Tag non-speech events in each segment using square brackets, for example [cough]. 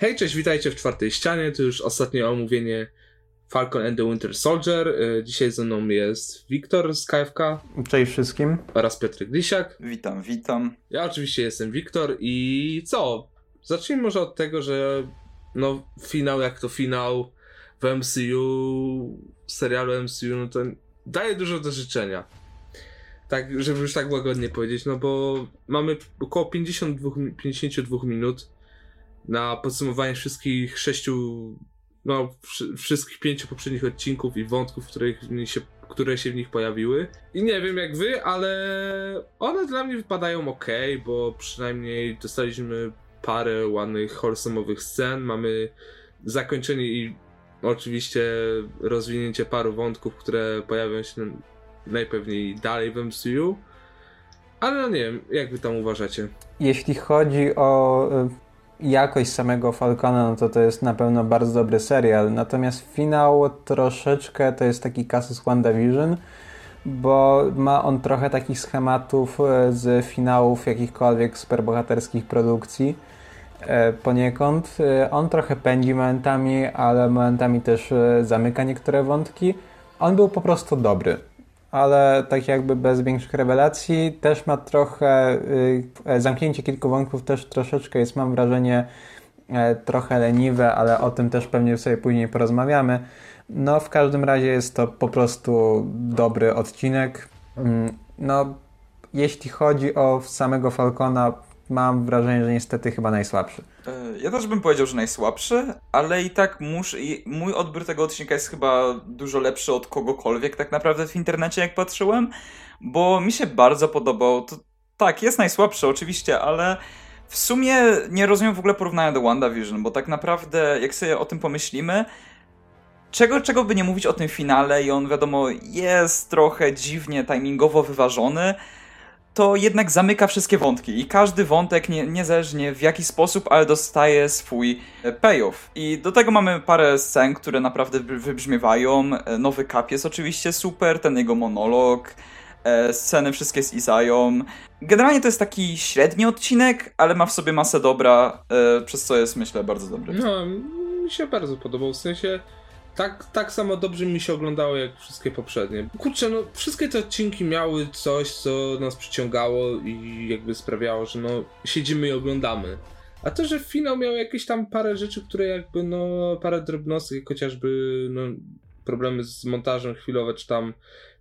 Hej, cześć, witajcie w czwartej ścianie. To już ostatnie omówienie Falcon and the Winter Soldier. E, dzisiaj ze mną jest Wiktor z KFK. Cześć wszystkim. Oraz Piotr Glisiak. Witam, witam. Ja oczywiście jestem Wiktor i co? Zacznijmy może od tego, że no finał jak to finał w MCU, serialu MCU, no to daje dużo do życzenia. Tak, żeby już tak łagodnie powiedzieć, no bo mamy około 52, 52 minut na podsumowanie wszystkich sześciu, no wszystkich pięciu poprzednich odcinków i wątków, których się, które się w nich pojawiły. I nie wiem jak wy, ale one dla mnie wypadają ok, bo przynajmniej dostaliśmy parę ładnych, wholesome'owych scen, mamy zakończenie i oczywiście rozwinięcie paru wątków, które pojawią się najpewniej dalej w MCU. Ale no nie wiem, jak wy tam uważacie? Jeśli chodzi o y, jakość samego Falcona, no to to jest na pewno bardzo dobry serial. Natomiast finał troszeczkę to jest taki kasus WandaVision, bo ma on trochę takich schematów e, z finałów jakichkolwiek superbohaterskich produkcji e, poniekąd. E, on trochę pędzi momentami, ale momentami też zamyka niektóre wątki. On był po prostu dobry ale tak jakby bez większych rewelacji. Też ma trochę, y, zamknięcie kilku wątków też troszeczkę jest, mam wrażenie, e, trochę leniwe, ale o tym też pewnie sobie później porozmawiamy. No, w każdym razie jest to po prostu dobry odcinek. Mm, no, jeśli chodzi o samego Falcona, mam wrażenie, że niestety chyba najsłabszy. E, ja też bym powiedział, że najsłabszy, ale i tak musz, mój odbiór tego odcinka jest chyba dużo lepszy od kogokolwiek tak naprawdę w internecie, jak patrzyłem, bo mi się bardzo podobał. To, tak, jest najsłabszy oczywiście, ale w sumie nie rozumiem w ogóle porównania do WandaVision, bo tak naprawdę, jak sobie o tym pomyślimy, czego, czego by nie mówić o tym finale i on wiadomo jest trochę dziwnie timingowo wyważony, to jednak zamyka wszystkie wątki i każdy wątek, nie, niezależnie w jaki sposób, ale dostaje swój e, payoff. I do tego mamy parę scen, które naprawdę wybrzmiewają. E, nowy Cap jest oczywiście super, ten jego monolog, e, sceny wszystkie z Izają. Generalnie to jest taki średni odcinek, ale ma w sobie masę dobra, przez co jest myślę bardzo dobry. No, mi się bardzo podobał, w sensie tak, tak samo dobrze mi się oglądało jak wszystkie poprzednie. Kurczę, no wszystkie te odcinki miały coś, co nas przyciągało i jakby sprawiało, że no siedzimy i oglądamy. A to, że finał miał jakieś tam parę rzeczy, które jakby no parę drobnostek, chociażby no problemy z montażem chwilowe, czy tam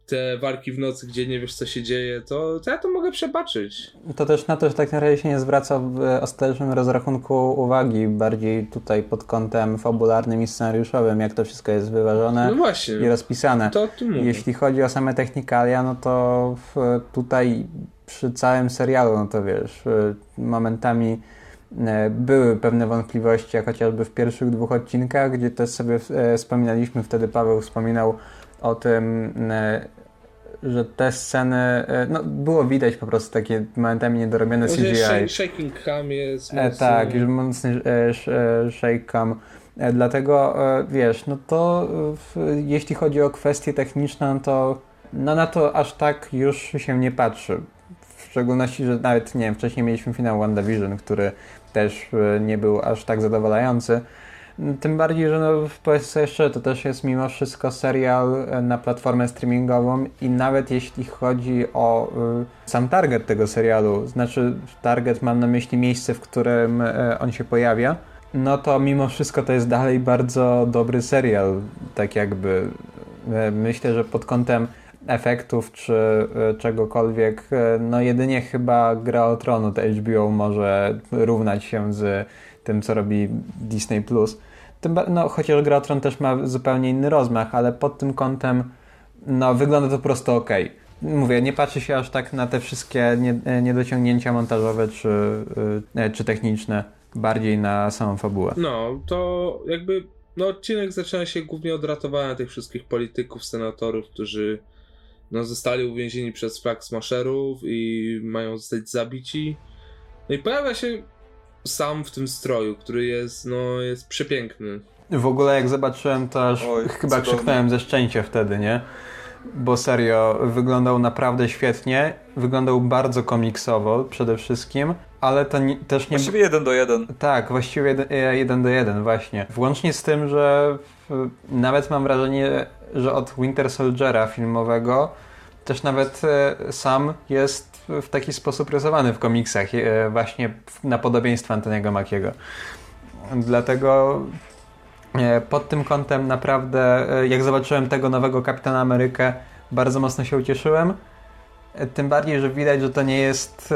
te walki w nocy, gdzie nie wiesz co się dzieje, to, to ja to mogę przebaczyć. To też na to, że tak na razie się nie zwraca w ostatecznym rozrachunku uwagi, bardziej tutaj pod kątem fabularnym i scenariuszowym, jak to wszystko jest wyważone no i rozpisane. To Jeśli chodzi o same technikalia, no to tutaj przy całym serialu, no to wiesz, momentami e, były pewne wątpliwości, jak chociażby w pierwszych dwóch odcinkach, gdzie też sobie e, wspominaliśmy, wtedy Paweł wspominał o tym, e, że te sceny, e, no było widać po prostu takie momentami niedorobione CGI. Shaking cam jest e, Tak, już mocny shake cam. Dlatego, wiesz, no to jeśli chodzi o kwestie techniczne, no to no na to aż tak już się nie patrzy. W szczególności, że nawet, nie wiem, wcześniej mieliśmy finał WandaVision, który też nie był aż tak zadowalający. Tym bardziej, że no, powiedz sobie to też jest mimo wszystko serial e, na platformę streamingową i nawet jeśli chodzi o y, sam target tego serialu, znaczy target mam na myśli miejsce, w którym y, on się pojawia, no to mimo wszystko to jest dalej bardzo dobry serial, tak jakby y, myślę, że pod kątem efektów czy czegokolwiek, no jedynie chyba Gra o Tronu to HBO może równać się z tym, co robi Disney+. Plus. No, chociaż Gra też ma zupełnie inny rozmach, ale pod tym kątem no, wygląda to po prostu ok. Mówię, nie patrzy się aż tak na te wszystkie niedociągnięcia montażowe czy, y, czy techniczne, bardziej na samą fabułę. No, to jakby no, odcinek zaczyna się głównie od ratowania tych wszystkich polityków, senatorów, którzy no, zostali uwięzieni przez flag smasherów i mają zostać zabici. No i pojawia się sam w tym stroju, który jest, no, jest przepiękny. W ogóle jak zobaczyłem to aż Oj, chyba cudownie. krzyknąłem ze szczęścia wtedy, nie? Bo serio, wyglądał naprawdę świetnie, wyglądał bardzo komiksowo przede wszystkim. ale to nie, też nie... Właściwie jeden do jeden. Tak, właściwie jeden, jeden do jeden, właśnie. Włącznie z tym, że w, nawet mam wrażenie, że od Winter Soldiera filmowego też nawet e, sam jest w taki sposób rysowany w komiksach, e, właśnie na podobieństwo Antoniego Makiego. Dlatego e, pod tym kątem naprawdę, jak zobaczyłem tego nowego Kapitana Amerykę, bardzo mocno się ucieszyłem. Tym bardziej, że widać, że to nie jest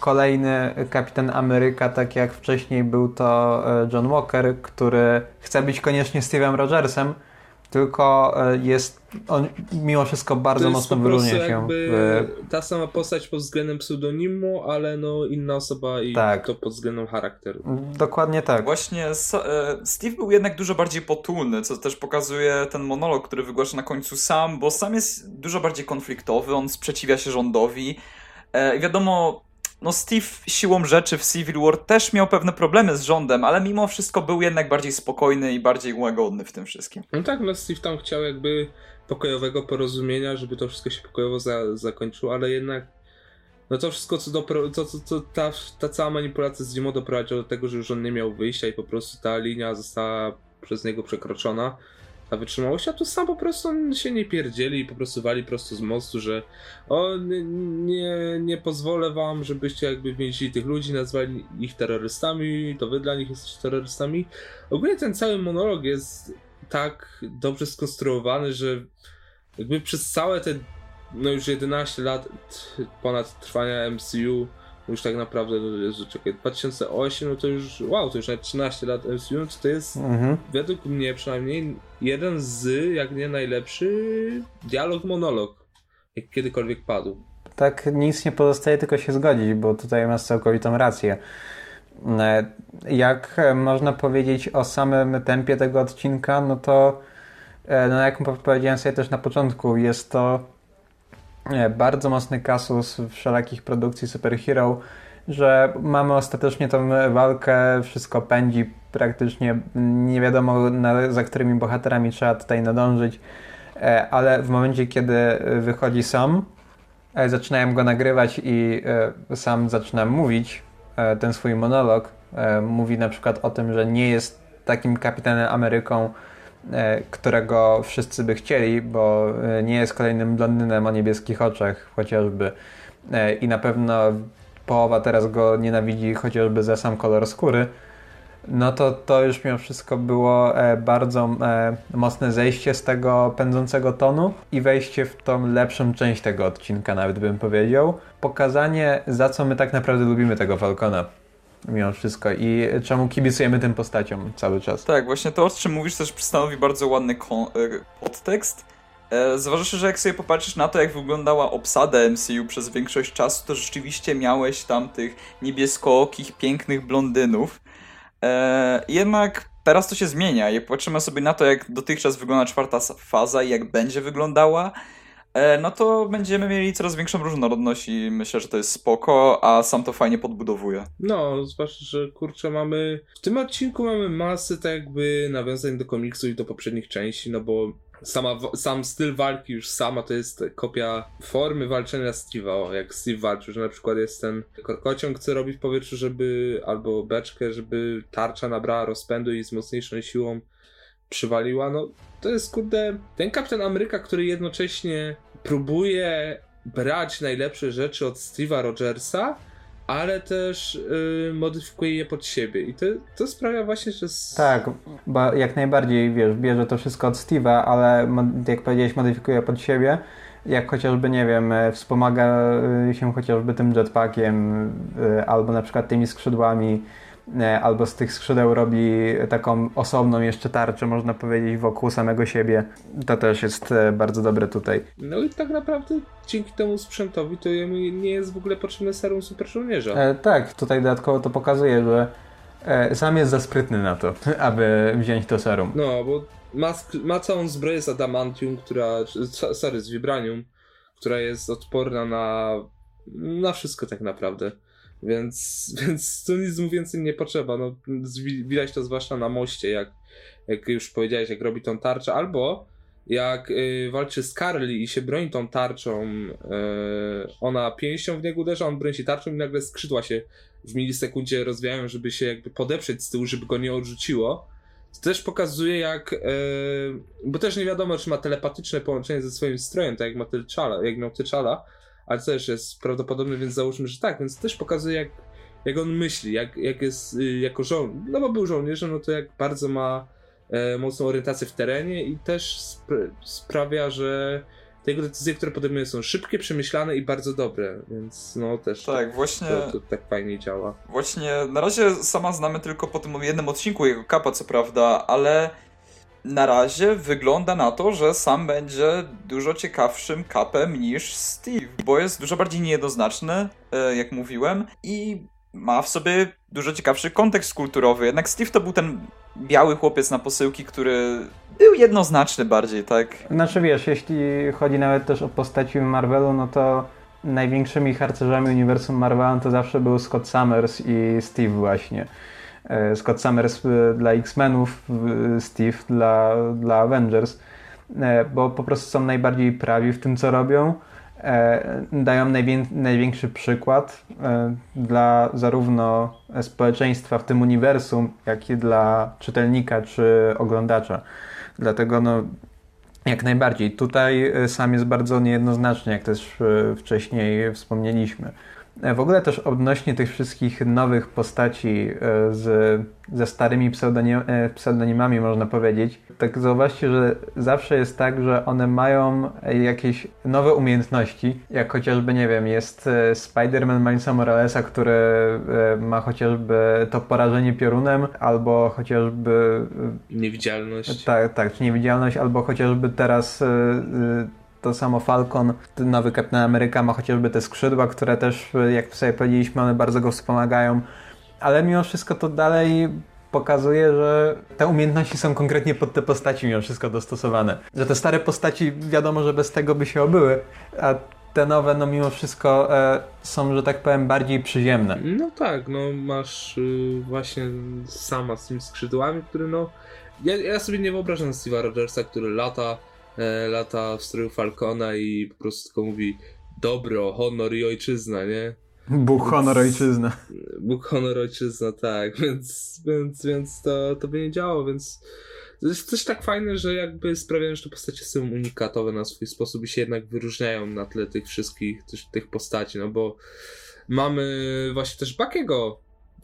kolejny Kapitan Ameryka, tak jak wcześniej był to John Walker, który chce być koniecznie Steve'em Rogersem, tylko e, jest on mimo wszystko bardzo mocno wyróżnia się. jakby W, ta sama postać pod względem pseudonimu, ale no inna osoba i Tak. to pod względem charakteru. dokładnie tak. Właśnie e, Steve był jednak dużo bardziej potulny, co też pokazuje ten monolog, który wygłasza na końcu sam, bo sam jest dużo bardziej konfliktowy, on sprzeciwia się rządowi. E, I wiadomo, no Steve siłą rzeczy w Civil War też miał pewne problemy z rządem, ale mimo wszystko był jednak bardziej spokojny i bardziej łagodny w tym wszystkim. No tak, no Steve tam chciał jakby pokojowego porozumienia, żeby to wszystko się pokojowo za, zakończyło, ale jednak no to wszystko, co, dopro, to, to, to, ta, ta cała manipulacja z Zimo doprowadziła do tego, że już on nie miał wyjścia i po prostu ta linia została przez niego przekroczona. Ta wytrzymałość, a tu sam po prostu on się nie pierdzieli i po prostu wali prosto z mostu, że o, nie, nie, pozwolę wam, żebyście jakby więzili tych ludzi, nazwali ich terrorystami, to wy dla nich jesteście terrorystami. Ogólnie ten cały monolog jest tak dobrze skonstruowany, że jakby przez całe te no już 11 lat ponad trwania MCU, już tak naprawdę, no Jezu, czekaj, 2008, no to już, wow, to już nawet 13 lat MCU, to, jest Mhm. według mnie przynajmniej jeden z, jak nie najlepszy, dialog, monolog, jak kiedykolwiek padł. Tak nic nie pozostaje, tylko się zgodzić, bo tutaj masz całkowitą rację. E, Jak e, można powiedzieć o samym tempie tego odcinka, no to e, no jak powiedziałem sobie też na początku, jest to bardzo mocny kasus wszelakich produkcji superhero, że mamy ostatecznie tą walkę, wszystko pędzi praktycznie, nie wiadomo na, za którymi bohaterami trzeba tutaj nadążyć, e, ale w momencie, kiedy wychodzi sam, e, zaczynałem go nagrywać i e, sam zaczynam mówić ten swój monolog. Mówi na przykład o tym, że nie jest takim kapitanem Ameryką, którego wszyscy by chcieli, bo e, nie jest kolejnym blondynem o niebieskich oczach chociażby. E, I na pewno połowa teraz go nienawidzi chociażby za sam kolor skóry. No to to już mimo wszystko było e, bardzo e, mocne zejście z tego pędzącego tonu i wejście w tą lepszą część tego odcinka, nawet bym powiedział. Pokazanie, za co my tak naprawdę lubimy tego Falcona. Mimo wszystko i czemu kibicujemy tym postaciom cały czas. Tak, właśnie to, o czym mówisz, też stanowi bardzo ładny e, podtekst. E, Zważywszy, że jak sobie popatrzysz na to, jak wyglądała obsada MCU przez większość czasu, to rzeczywiście miałeś tam tych niebieskookich, pięknych blondynów. E, jednak teraz to się zmienia. Jak patrzymy sobie na to, jak dotychczas wygląda czwarta faza i jak będzie wyglądała, no to będziemy mieli coraz większą różnorodność i myślę, że to jest spoko, a sam to fajnie podbudowuje. No, zwłaszcza, że kurczę, mamy. W tym odcinku mamy masę tak jakby nawiązań do komiksu i do poprzednich części, no bo sama, sam styl walki już sama to jest kopia formy walczenia Steve'a, jak Steve walczył, że na przykład jest ten korkociąg, co robi w powietrzu, żeby, albo beczkę, żeby tarcza nabrała rozpędu i z mocniejszą siłą przywaliła, no to jest kurde, ten Kapitan Ameryka, który jednocześnie próbuje brać najlepsze rzeczy od Steve'a Rogersa, ale też y, modyfikuje je pod siebie. I to, to sprawia właśnie, że. s- Tak, bo jak najbardziej, wiesz, bierze to wszystko od Steve'a, ale jak powiedziałeś, modyfikuje pod siebie. Jak chociażby, nie wiem, e, wspomaga e, się chociażby tym jetpackiem, e, albo na przykład tymi skrzydłami, albo z tych skrzydeł robi taką osobną jeszcze tarczę, można powiedzieć, wokół samego siebie. To też jest e, bardzo dobre tutaj. No i tak naprawdę dzięki temu sprzętowi to nie jest w ogóle potrzebne serum super żołnierza. E, tak, tutaj dodatkowo to pokazuje, że e, sam jest za sprytny na to, [laughs] aby wziąć to serum. No, bo ma, ma całą zbroję z adamantium, która. Sorry, z vibranium, która jest odporna na. na wszystko tak naprawdę. Więc, [laughs] więc tu nic mu więcej nie potrzeba. No, widać to zwłaszcza na moście, jak, jak już powiedziałeś, jak robi tą tarczę, albo jak y, walczy z Carly i się broni tą tarczą, y, ona pięścią w niego uderza, on broni się tarczą i nagle skrzydła się w milisekundzie rozwijają, żeby się jakby podeprzeć z tyłu, żeby go nie odrzuciło. To też pokazuje jak, e, bo też nie wiadomo, czy ma telepatyczne połączenie ze swoim strojem, tak jak ma T'Challa, jak miał T'Challa, ale to też jest prawdopodobne, więc załóżmy, że tak, więc to też pokazuje jak, jak on myśli, jak, jak jest y, jako żołnierz, no bo był żołnierzem, no to jak bardzo ma e, mocną orientację w terenie i też spra- sprawia, że te jego decyzje, które podejmuje są szybkie, przemyślane i bardzo dobre, więc no też Tak, właśnie, to, to tak fajnie działa. właśnie na razie sama znamy tylko po tym jednym odcinku jego kapa, co prawda, ale na razie wygląda na to, że sam będzie dużo ciekawszym kapem niż Steve, bo jest dużo bardziej niejednoznaczny, e, jak mówiłem, i ma w sobie dużo ciekawszy kontekst kulturowy. Jednak Steve to był ten biały chłopiec na posyłki, który był jednoznaczny bardziej, tak? Znaczy wiesz, jeśli chodzi nawet też o postaci Marvelu, no to największymi harcerzami uniwersum Marvela to zawsze był Scott Summers i Steve właśnie. E, Scott Summers e, dla X-Menów, e, Steve dla, dla Avengers, bo po prostu są najbardziej prawi w tym, co robią. Dają najwię największy przykład dla zarówno społeczeństwa w tym uniwersum, jak i dla czytelnika czy oglądacza. Dlatego no, jak najbardziej. Tutaj sam jest bardzo niejednoznaczny, jak też wcześniej wspomnieliśmy. E, w ogóle też odnośnie tych wszystkich nowych postaci e, z, ze starymi pseudonim, e, pseudonimami, można powiedzieć, tak zauważcie, że zawsze jest tak, że one mają jakieś nowe umiejętności, jak chociażby, nie wiem, jest Spider-Man Milesa Moralesa, który ma chociażby to porażenie piorunem, albo chociażby... Niewidzialność. Tak, tak, czy niewidzialność, albo chociażby teraz to samo Falcon, nowy Captain Ameryka ma chociażby te skrzydła, które też, jak sobie powiedzieliśmy, one bardzo go wspomagają. Ale mimo wszystko to dalej pokazuje, że te umiejętności są konkretnie pod te postaci mimo wszystko dostosowane. Że te stare postaci wiadomo, że bez tego by się obyły, a te nowe, no mimo wszystko e, są, że tak powiem, bardziej przyziemne. No tak, no masz y, właśnie sama z tymi skrzydłami, który no... Ja, ja sobie nie wyobrażam Steve'a Rogersa, który lata lata w stroju Falcona i po prostu tylko mówi dobro, honor i ojczyzna, nie? Bóg, więc, honor, ojczyzna. Bóg, honor, ojczyzna, tak, [laughs] więc, więc, więc to, to by nie działało, więc to jest też tak fajne, że jakby sprawiają, że te postacie są unikatowe na swój sposób i się jednak wyróżniają na tle tych wszystkich też, tych postaci, no bo mamy właśnie też Bakiego,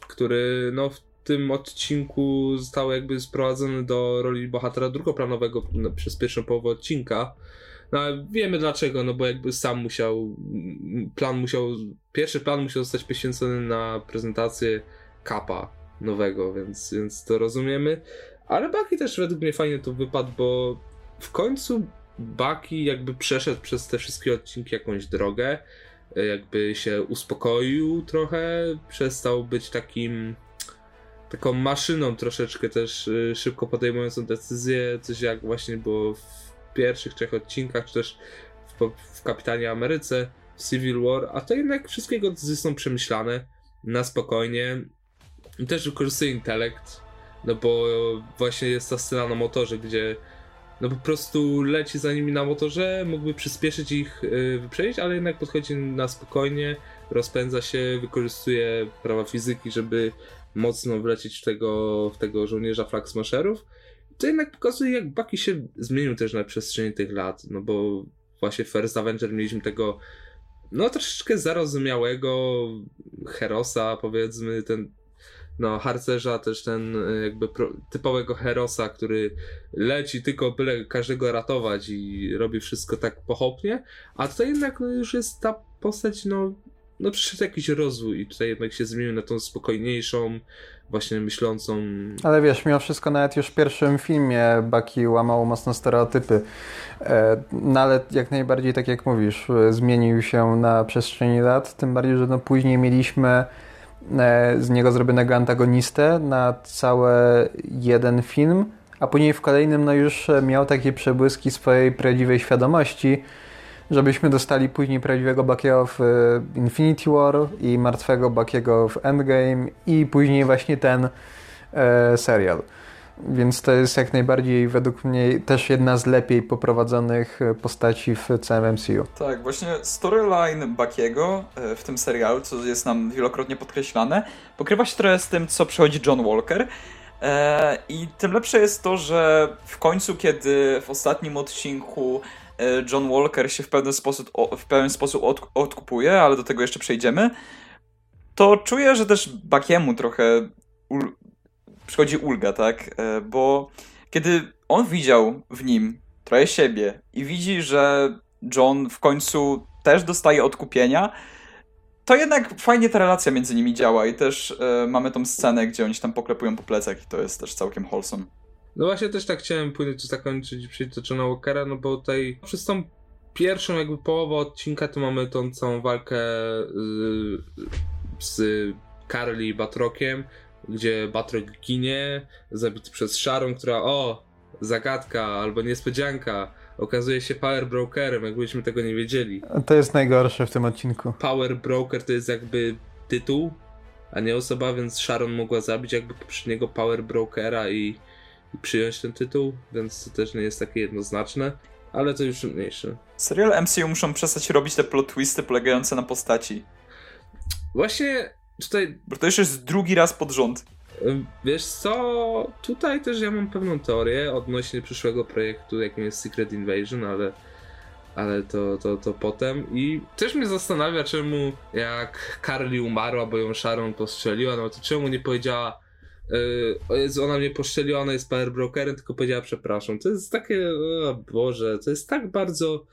który no w tym odcinku został jakby sprowadzony do roli bohatera drugoplanowego przez pierwszą połowę odcinka. No ale wiemy dlaczego, no bo jakby sam musiał, plan musiał, pierwszy plan musiał zostać poświęcony na prezentację kapa nowego, więc, więc to rozumiemy. Ale Baki też według mnie fajnie to wypadł, bo w końcu Baki jakby przeszedł przez te wszystkie odcinki jakąś drogę, jakby się uspokoił trochę, przestał być takim taką maszyną troszeczkę też y, szybko podejmującą decyzje, coś jak właśnie było w pierwszych trzech odcinkach, czy też w, w Kapitanie Ameryce, w Civil War, a to jednak wszystkie jego decyzje są przemyślane na spokojnie. I też wykorzystuje intelekt, no bo właśnie jest ta scena na motorze, gdzie no po prostu leci za nimi na motorze, mógłby przyspieszyć ich y, wyprzedzić, ale jednak podchodzi na spokojnie, rozpędza się, wykorzystuje prawa fizyki, żeby mocno wlecieć w tego, w tego żołnierza flag smasherów. To jednak pokazuje, jak Bucky się zmienił też na przestrzeni tych lat, no bo właśnie w First Avenger mieliśmy tego no troszeczkę zarozumiałego herosa, powiedzmy, ten no harcerza, też ten jakby pro, typowego herosa, który leci tylko byle każdego ratować i robi wszystko tak pochopnie, a tutaj jednak no, już jest ta postać no no przyszedł jakiś rozwój i tutaj jednak się zmienił na tą spokojniejszą, właśnie myślącą. Ale wiesz, mimo wszystko nawet już w pierwszym filmie Baki łamał mocno stereotypy. E, no ale jak najbardziej, tak jak mówisz, zmienił się na przestrzeni lat, tym bardziej, że no później mieliśmy e, z niego zrobionego antagonistę na cały jeden film, a później w kolejnym no już miał takie przebłyski swojej prawdziwej świadomości, żebyśmy dostali później prawdziwego Bakiego w e, Infinity War i martwego Bakiego w Endgame i później właśnie ten e, serial. Więc to jest jak najbardziej według mnie też jedna z lepiej poprowadzonych e, postaci w całym MCU. Tak, właśnie storyline Buckiego e, w tym serialu, co jest nam wielokrotnie podkreślane, pokrywa się trochę z tym, co przechodzi John Walker. I tym lepsze jest to, że w końcu, kiedy w ostatnim odcinku John Walker się w pewien sposób, w pewien sposób odkupuje, ale do tego jeszcze przejdziemy, to czuję, że też Buckiemu trochę przychodzi ulga, tak? E, bo kiedy on widział w nim trochę siebie i widzi, że John w końcu też dostaje odkupienia, to jednak fajnie ta relacja między nimi działa i też e, mamy tą scenę, gdzie oni się tam poklepują po plecach i to jest też całkiem wholesome. No właśnie też tak chciałem płynąć zakończyć Johna Walkera, no bo tutaj przez tą pierwszą jakby połowę odcinka to mamy tą całą walkę z, z Carly i Batrokiem, gdzie Batrock ginie, zabity przez Sharon, która o, zagadka albo niespodzianka, okazuje się Power Brokerem, jakbyśmy tego nie wiedzieli. To jest najgorsze w tym odcinku. Power Broker to jest jakby tytuł, a nie osoba, więc Sharon mogła zabić jakby poprzedniego Power Brokera i, i przyjąć ten tytuł, więc to też nie jest takie jednoznaczne. Ale to już mniejsze. Serial MCU muszą przestać robić te plot twisty polegające na postaci. Właśnie tutaj... Bo to już jest drugi raz pod rząd. Wiesz co, tutaj też ja mam pewną teorię odnośnie przyszłego projektu, jakim jest Secret Invasion, ale, ale to, to, to potem. I też mnie zastanawia, czemu jak Carly umarła, bo ją Sharon postrzeliła, no to czemu nie powiedziała o Jezu, ona mnie postrzeliła, ona jest power brokerem, tylko powiedziała przepraszam. To jest takie, o Boże, to jest tak bardzo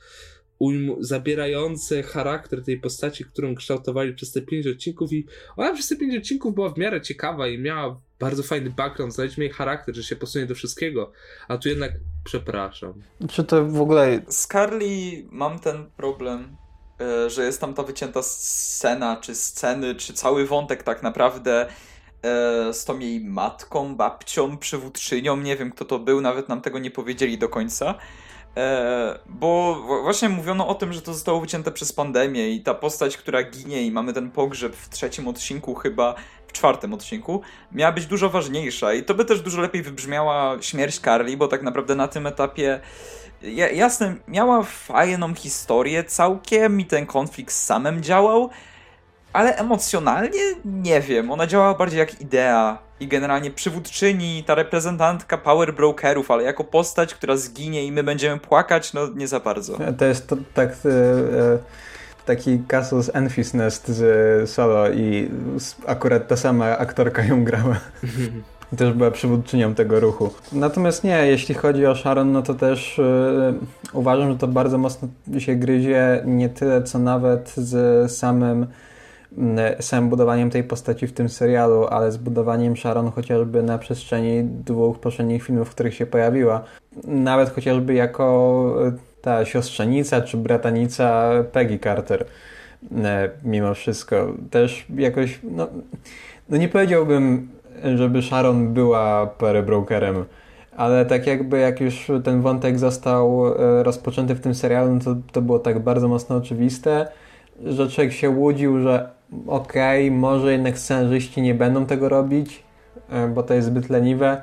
ujm- zabierające charakter tej postaci, którą kształtowali przez te pięć odcinków i ona przez te pięć odcinków była w miarę ciekawa i miała bardzo fajny background, znaleźliśmy jej charakter, że się posunie do wszystkiego, a tu jednak przepraszam. Czy to w ogóle... Z Carly mam ten problem, e, że jest tam ta wycięta scena, czy sceny, czy cały wątek tak naprawdę e, z tą jej matką, babcią, przywódczynią, nie wiem kto to był, nawet nam tego nie powiedzieli do końca. E, bo właśnie mówiono o tym, że to zostało wycięte przez pandemię i ta postać, która ginie i mamy ten pogrzeb w trzecim odcinku chyba, w czwartym odcinku, miała być dużo ważniejsza i to by też dużo lepiej wybrzmiała śmierć Carly, bo tak naprawdę na tym etapie jasne, miała fajną historię całkiem i ten konflikt z samym działał, ale emocjonalnie nie wiem, ona działała bardziej jak idea i generalnie przywódczyni, ta reprezentantka power brokerów, ale jako postać, która zginie i my będziemy płakać, no nie za bardzo. To jest to, tak e, e, taki Casus Enfys Nest z Solo i akurat ta sama aktorka ją grała. [laughs] też była przywódczynią tego ruchu. Natomiast nie, jeśli chodzi o Sharon, no to też yy, uważam, że to bardzo mocno się gryzie nie tyle, co nawet z samym samym budowaniem tej postaci w tym serialu, ale z budowaniem Sharon chociażby na przestrzeni dwóch poprzednich filmów, w których się pojawiła. Nawet chociażby jako e, ta siostrzenica czy bratanica Peggy Carter. E, mimo wszystko. Też jakoś, no, no nie powiedziałbym, żeby Sharon była brokerem, ale tak jakby jak już ten wątek został e, rozpoczęty w tym serialu, no to, to było tak bardzo mocno oczywiste, że człowiek się łudził, że okej, okay, może jednak scenarzyści nie będą tego robić, e, bo to jest zbyt leniwe.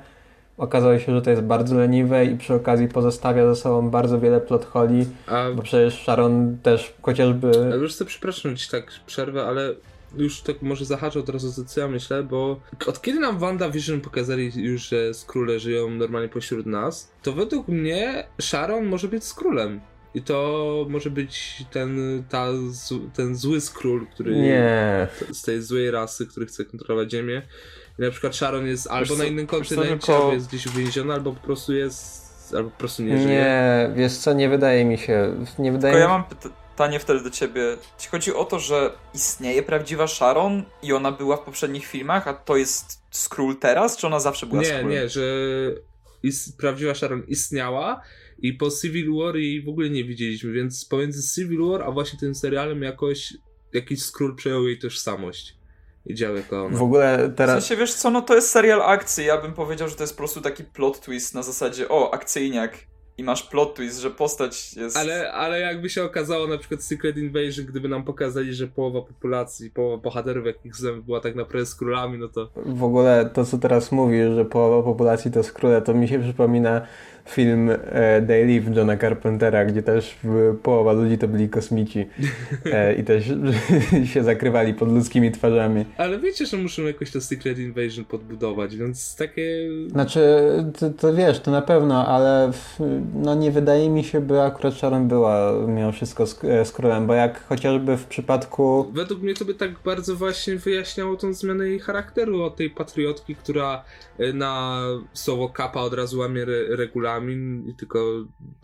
Okazało się, że to jest bardzo leniwe i przy okazji pozostawia za sobą bardzo wiele plot holi, A... bo przecież Sharon też chociażby... Ale już sobie przepraszam ci tak przerwę, ale już tak może zahaczę od razu co ja myślę, bo od kiedy nam WandaVision pokazali już, że skróle żyją normalnie pośród nas, to według mnie Sharon może być skrólem. I to może być ten, ta, ten zły skról, który. Nie. Z tej złej rasy, który chce kontrolować Ziemię. I na przykład Sharon jest albo na innym kontynencie, albo jest gdzieś uwięziona, albo po prostu jest. Albo po prostu nie żyje. Nie, wiesz co, nie wydaje mi się. Nie wydaje Tylko mi... ja mam pytanie wtedy do ciebie. Ci chodzi o to, że istnieje prawdziwa Sharon i ona była w poprzednich filmach, a to jest skról teraz, czy ona zawsze była Nie, Skrull? nie, że ist, prawdziwa Sharon istniała i po Civil War jej w ogóle nie widzieliśmy, więc pomiędzy Civil War a właśnie tym serialem jakoś jakiś skról przejął jej tożsamość i dział jako ona. W ogóle teraz... W sensie, wiesz co, no to jest serial akcji, ja bym powiedział, że to jest po prostu taki plot twist na zasadzie, o, akcyjniak i masz plot twist, że postać jest... Ale, ale jakby się okazało na przykład Secret Invasion, gdyby nam pokazali, że połowa populacji, połowa bohaterów, jakich znamy, była tak naprawdę z królami, no to... W ogóle to, co teraz mówisz, że połowa populacji to skróle, to mi się przypomina film e, They Live Johna Carpentera, gdzie też połowa ludzi to byli kosmici e, [laughs] i też [laughs] się zakrywali pod ludzkimi twarzami. Ale wiecie, że muszą jakoś to Secret Invasion podbudować, więc takie... Znaczy, to, to wiesz, to na pewno, ale w, no nie wydaje mi się, by akurat Sharon była mimo wszystko z, e, z królem, bo jak chociażby w przypadku... Według mnie to by tak bardzo właśnie wyjaśniało tą zmianę jej charakteru od tej patriotki, która e, na słowo kapa od razu łamie re regulamin i tylko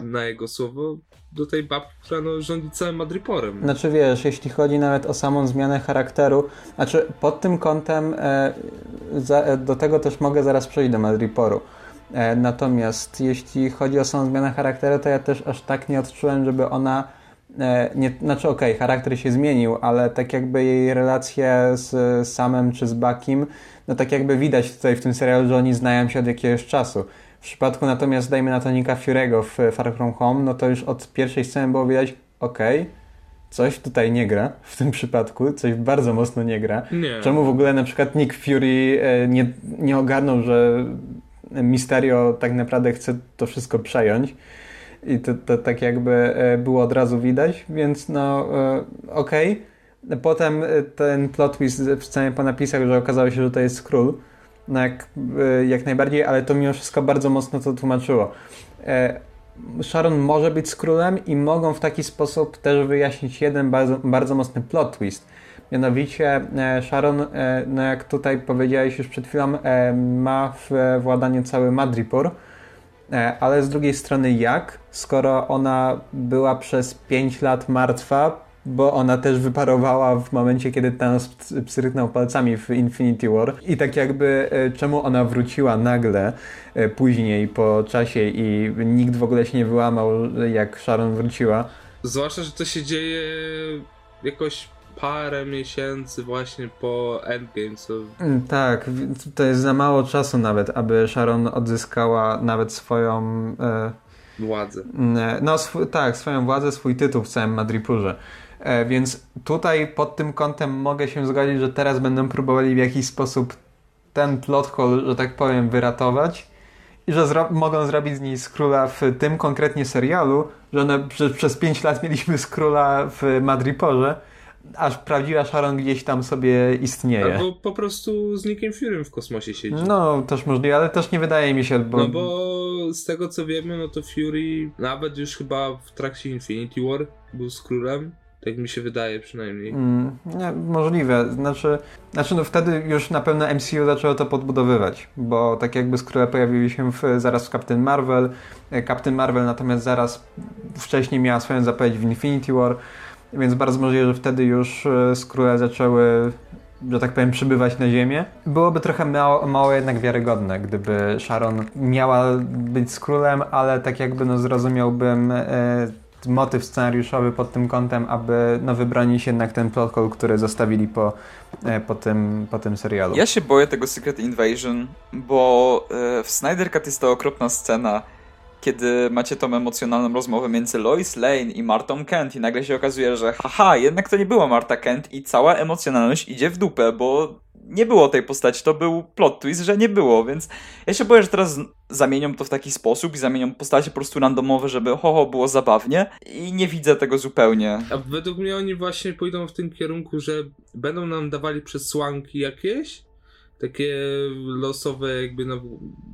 na jego słowo do tej babki, która no, rządzi całym Madriporem. Znaczy wiesz, jeśli chodzi nawet o samą zmianę charakteru, znaczy pod tym kątem e, za, e, do tego też mogę zaraz przejść do Madriporu. E, natomiast jeśli chodzi o samą zmianę charakteru, to ja też aż tak nie odczułem, żeby ona e, nie, znaczy okej, okay, charakter się zmienił, ale tak jakby jej relacje z Samem czy z Bakim, no tak jakby widać tutaj w tym serialu, że oni znają się od jakiegoś czasu. W przypadku natomiast dajmy na to Nika Fury'ego w Far From Home, no to już od pierwszej sceny było widać, okej, okay, coś tutaj nie gra w tym przypadku, coś bardzo mocno nie gra. Nie. Czemu w ogóle na przykład Nick Fury e, nie, nie ogarnął, że Mysterio tak naprawdę chce to wszystko przejąć i to, to tak jakby e, było od razu widać, więc no e, okej. Okay. Potem ten plot twist w scenie po napisach, że okazało się, że to jest król no jak, e, jak najbardziej, ale to mimo wszystko bardzo mocno to tłumaczyło. E, Sharon może być z królem i mogą w taki sposób też wyjaśnić jeden bardzo, bardzo mocny plot twist. Mianowicie e, Sharon, no jak tutaj powiedziałeś już przed chwilą, ma w władaniu cały Madripoor, ale z drugiej strony jak, skoro ona była przez 5 lat martwa, bo ona też wyparowała w momencie, kiedy Thanos psyryknął palcami w Infinity War. I tak jakby e, czemu ona wróciła nagle e, później po czasie i nikt w ogóle się nie wyłamał, jak Sharon wróciła. Zwłaszcza, że to się dzieje jakoś parę miesięcy właśnie po Endgame. So... Mm, tak, to jest za mało czasu nawet, aby Sharon odzyskała nawet swoją... E... Władzę. Mm, no sw tak, swoją władzę, swój tytuł w całym Madripurze. E, więc tutaj pod tym kątem mogę się zgodzić, że teraz będą próbowali w jakiś sposób ten plot hole, że tak powiem, wyratować i że zro mogą zrobić z niej skróla w tym konkretnie serialu, że, przez 5 lat mieliśmy skróla w Madriporze, aż prawdziwa Sharon gdzieś tam sobie istnieje. Albo po prostu z Nickiem Furym w kosmosie siedzi. No, też możliwe, ale też nie wydaje mi się, bo... No bo z tego co wiemy, no to Fury nawet już chyba w trakcie Infinity War był z królem tak mi się wydaje przynajmniej. Mm, nie, możliwe. Znaczy, znaczy no wtedy już na pewno MCU zaczęło to podbudowywać, bo tak jakby skróle pojawiły się w, zaraz w Captain Marvel. E, Captain Marvel natomiast zaraz wcześniej miała swoją zapowiedź w Infinity War, więc bardzo możliwe, że wtedy już e, skróle zaczęły że tak powiem, przybywać na ziemię. Byłoby trochę mało, mało jednak wiarygodne, gdyby Sharon miała być z królem, ale tak jakby no zrozumiałbym e, motyw scenariuszowy pod tym kątem, aby no, wybronić jednak ten hole, który zostawili po, e, po, tym, po tym serialu. Ja się boję tego Secret Invasion, bo e, w Snyder Cut jest to okropna scena, kiedy macie tą emocjonalną rozmowę między Lois Lane i Martą Kent i nagle się okazuje, że haha, jednak to nie była Marta Kent i cała emocjonalność idzie w dupę, bo nie było tej postaci, to był plot twist, że nie było, więc ja się boję, że teraz zamienią to w taki sposób i zamienią postacie po prostu randomowe, żeby ho, ho było zabawnie i nie widzę tego zupełnie. A według mnie oni właśnie pójdą w tym kierunku, że będą nam dawali przesłanki jakieś, takie losowe jakby no,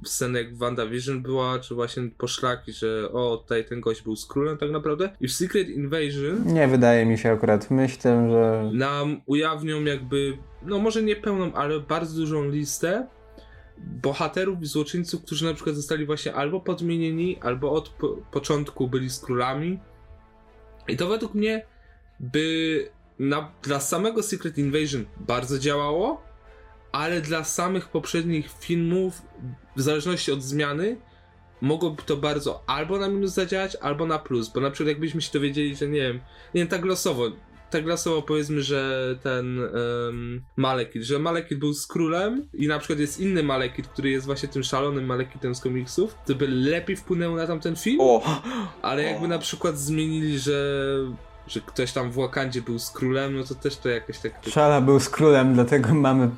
sceny jak WandaVision była, czy właśnie poszlaki, że o, tutaj ten gość był z królem tak naprawdę. I w Secret Invasion... Nie wydaje mi się akurat. Myślę, że... Nam ujawnią jakby, no może nie pełną, ale bardzo dużą listę bohaterów i złoczyńców, którzy na przykład zostali właśnie albo podmienieni, albo od po początku byli z królami. I to według mnie by na, dla samego Secret Invasion bardzo działało, ale dla samych poprzednich filmów, w zależności od zmiany, mogłoby to bardzo albo na minus zadziałać, albo na plus. Bo na przykład jakbyśmy się dowiedzieli, że nie wiem, nie wiem, tak losowo, tak losowo powiedzmy, że ten um, Malekith, że Malekith był z królem i na przykład jest inny Malekith, który jest właśnie tym szalonym Malekithem z komiksów, to by lepiej wpłynęło na tamten film. O! Ale jakby o. na przykład zmienili, że że ktoś tam w Wakandzie był z królem, no to też to jakoś tak... Szala był z królem, dlatego mamy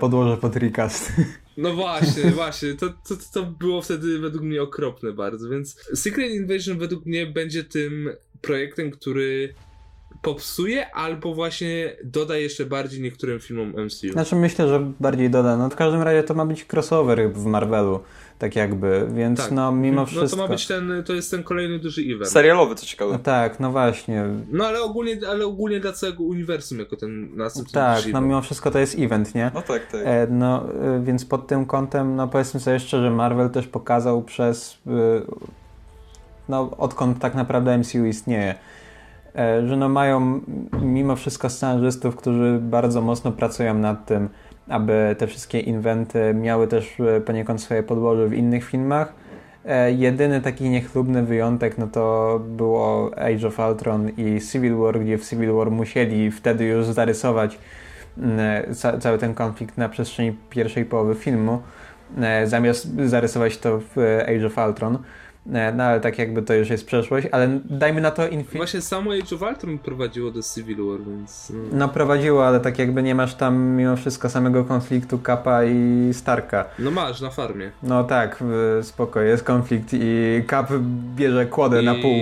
podłoże pod recast. No właśnie, [laughs] właśnie, to, to, to było wtedy według mnie okropne bardzo, więc Secret Invasion według mnie będzie tym projektem, który popsuje albo właśnie doda jeszcze bardziej niektórym filmom MCU. Znaczy myślę, że bardziej doda. No w każdym razie to ma być crossover w Marvelu, tak jakby, więc tak. no mimo wszystko... No to ma być ten, to jest ten kolejny duży event. Serialowy, co ciekawe. No tak, no właśnie. No ale ogólnie, ale ogólnie dla całego uniwersum jako ten następny Tak, no event. mimo wszystko to jest event, nie? No tak, tak. E, no, e, więc pod tym kątem, no powiedzmy sobie szczerze, Marvel też pokazał przez, e, no odkąd tak naprawdę MCU istnieje, e, że no mają mimo wszystko scenarzystów, którzy bardzo mocno pracują nad tym, aby te wszystkie inwenty miały też e, poniekąd swoje podłoże w innych filmach. E, jedyny taki niechlubny wyjątek no to było Age of Ultron i Civil War, gdzie w Civil War musieli wtedy już zarysować mm, ca cały ten konflikt na przestrzeni pierwszej połowy filmu, e, zamiast zarysować to w Age of Ultron. E, no ale tak jakby to już jest przeszłość, ale dajmy na to Infinity... Właśnie samo Age of Ultron prowadziło do Civil War, więc... No. no prowadziło, ale tak jakby nie masz tam mimo wszystko samego konfliktu Kapa i Starka. No masz, na farmie. No tak, spoko, jest konflikt i Kap bierze kłodę I... na pół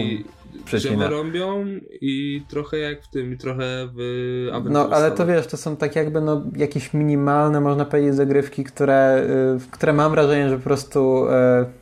przecina. rąbią i trochę jak w tym, i trochę w Avengers. No ale to wiesz, to są tak jakby no, jakieś minimalne, można powiedzieć, zagrywki, które, y, które mam wrażenie, że po prostu... Y,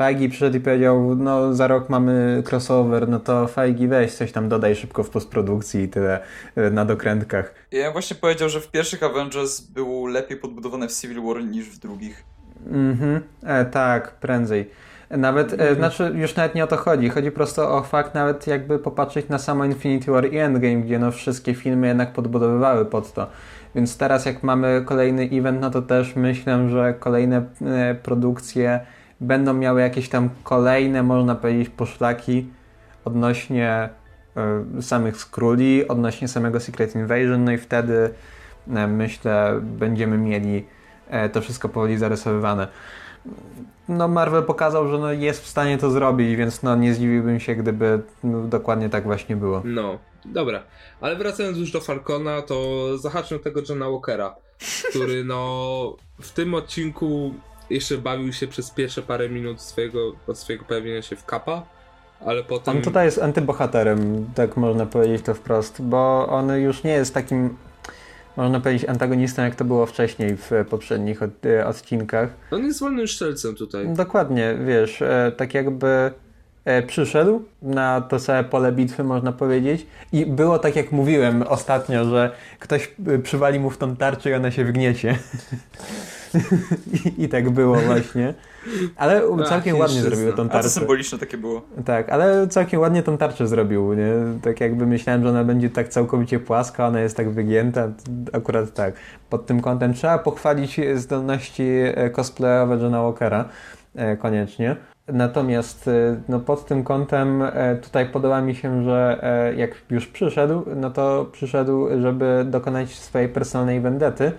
Feigi przyszedł i powiedział, no za rok mamy crossover, no to Feigi weź coś tam dodaj szybko w postprodukcji i tyle y, na dokrętkach. Ja właśnie powiedział, że w pierwszych Avengers był lepiej podbudowane w Civil War niż w drugich. Mhm, e, tak, prędzej. Nawet, e, znaczy już nawet nie o to chodzi, chodzi prosto o fakt nawet jakby popatrzeć na samo Infinity War i Endgame, gdzie no wszystkie filmy jednak podbudowywały pod to. Więc teraz jak mamy kolejny event, no to też myślę, że kolejne e, produkcje będą miały jakieś tam kolejne, można powiedzieć, poszlaki odnośnie y, samych Skrulli, odnośnie samego Secret Invasion, no i wtedy y, myślę, będziemy mieli y, to wszystko powoli zarysowywane. No Marvel pokazał, że no, jest w stanie to zrobić, więc no, nie zdziwiłbym się, gdyby no, dokładnie tak właśnie było. No, dobra. Ale wracając już do Falcona, to od tego Johna Walkera, który no w tym odcinku jeszcze bawił się przez pierwsze parę minut swojego, od swojego pojawienia się w Kappa, ale potem... On tutaj jest antybohaterem, tak można powiedzieć to wprost, bo on już nie jest takim, można powiedzieć, antagonistą, jak to było wcześniej w poprzednich od, e, odcinkach. On jest wolnym szczelcem tutaj. Dokładnie, wiesz, e, tak jakby e, przyszedł na to całe pole bitwy, można powiedzieć. I było tak, jak mówiłem ostatnio, że ktoś przywali mu w tą tarczę i ona się wgniecie. [laughs] I, I, tak było właśnie. Ale Ach, całkiem ładnie zrobił tą tarczę. A to symboliczne takie było. Tak, ale całkiem ładnie tą tarczę zrobił, nie? Tak jakby myślałem, że ona będzie tak całkowicie płaska, ona jest tak wygięta. Akurat tak. Pod tym kątem trzeba pochwalić zdolności e, cosplayowe Johna Walkera. E, koniecznie. Natomiast e, no, pod tym kątem tutaj podoba mi się, że jak już przyszedł, no to przyszedł, żeby dokonać swojej personalnej vendety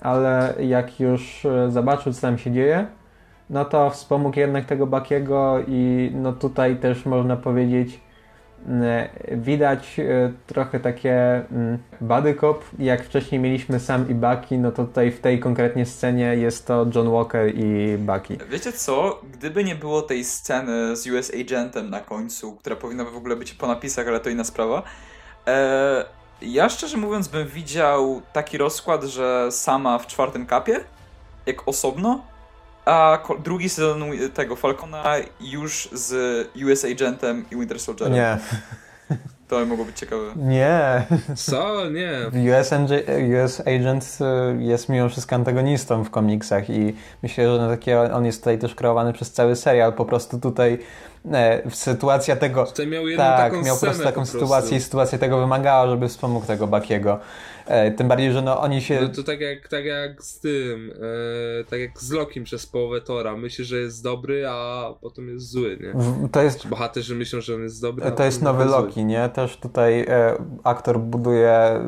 ale jak już e, zobaczył, co tam się dzieje, no to wspomógł jednak tego Bakiego i no tutaj też można powiedzieć e, widać e, trochę takie buddy cop, jak wcześniej mieliśmy Sam i Bucky, no to tutaj w tej konkretnie scenie jest to John Walker i Bucky. Wiecie co? Gdyby nie było tej sceny z US Agentem na końcu, która powinna w ogóle być po napisach, ale to inna sprawa, ja szczerze mówiąc bym widział taki rozkład, że sama w czwartym kapie, jak osobno, a drugi sezon tego Falcona już z US Agentem i Winter Soldierem. Nie. [laughs] To mogło być ciekawe. Nie. Co? Nie. US, US Agent y, jest mimo wszystko antagonistą w komiksach i myślę, że na takie, on jest tutaj też kreowany przez cały serial. Po prostu tutaj e, sytuacja tego... Tutaj miał jedną tak, taką miał po prostu taką po sytuację i sytuacja tego wymagała, żeby wspomógł tego Bakiego. E, tym bardziej, że no oni się... No to tak jak, tak jak z tym, e, tak jak z Lokim przez połowę Tora. Myśli, że jest dobry, a potem jest zły, nie? To jest... Bohaterzy myślą, że on jest dobry, To jest nowy Loki, nie? Też tutaj e, aktor buduje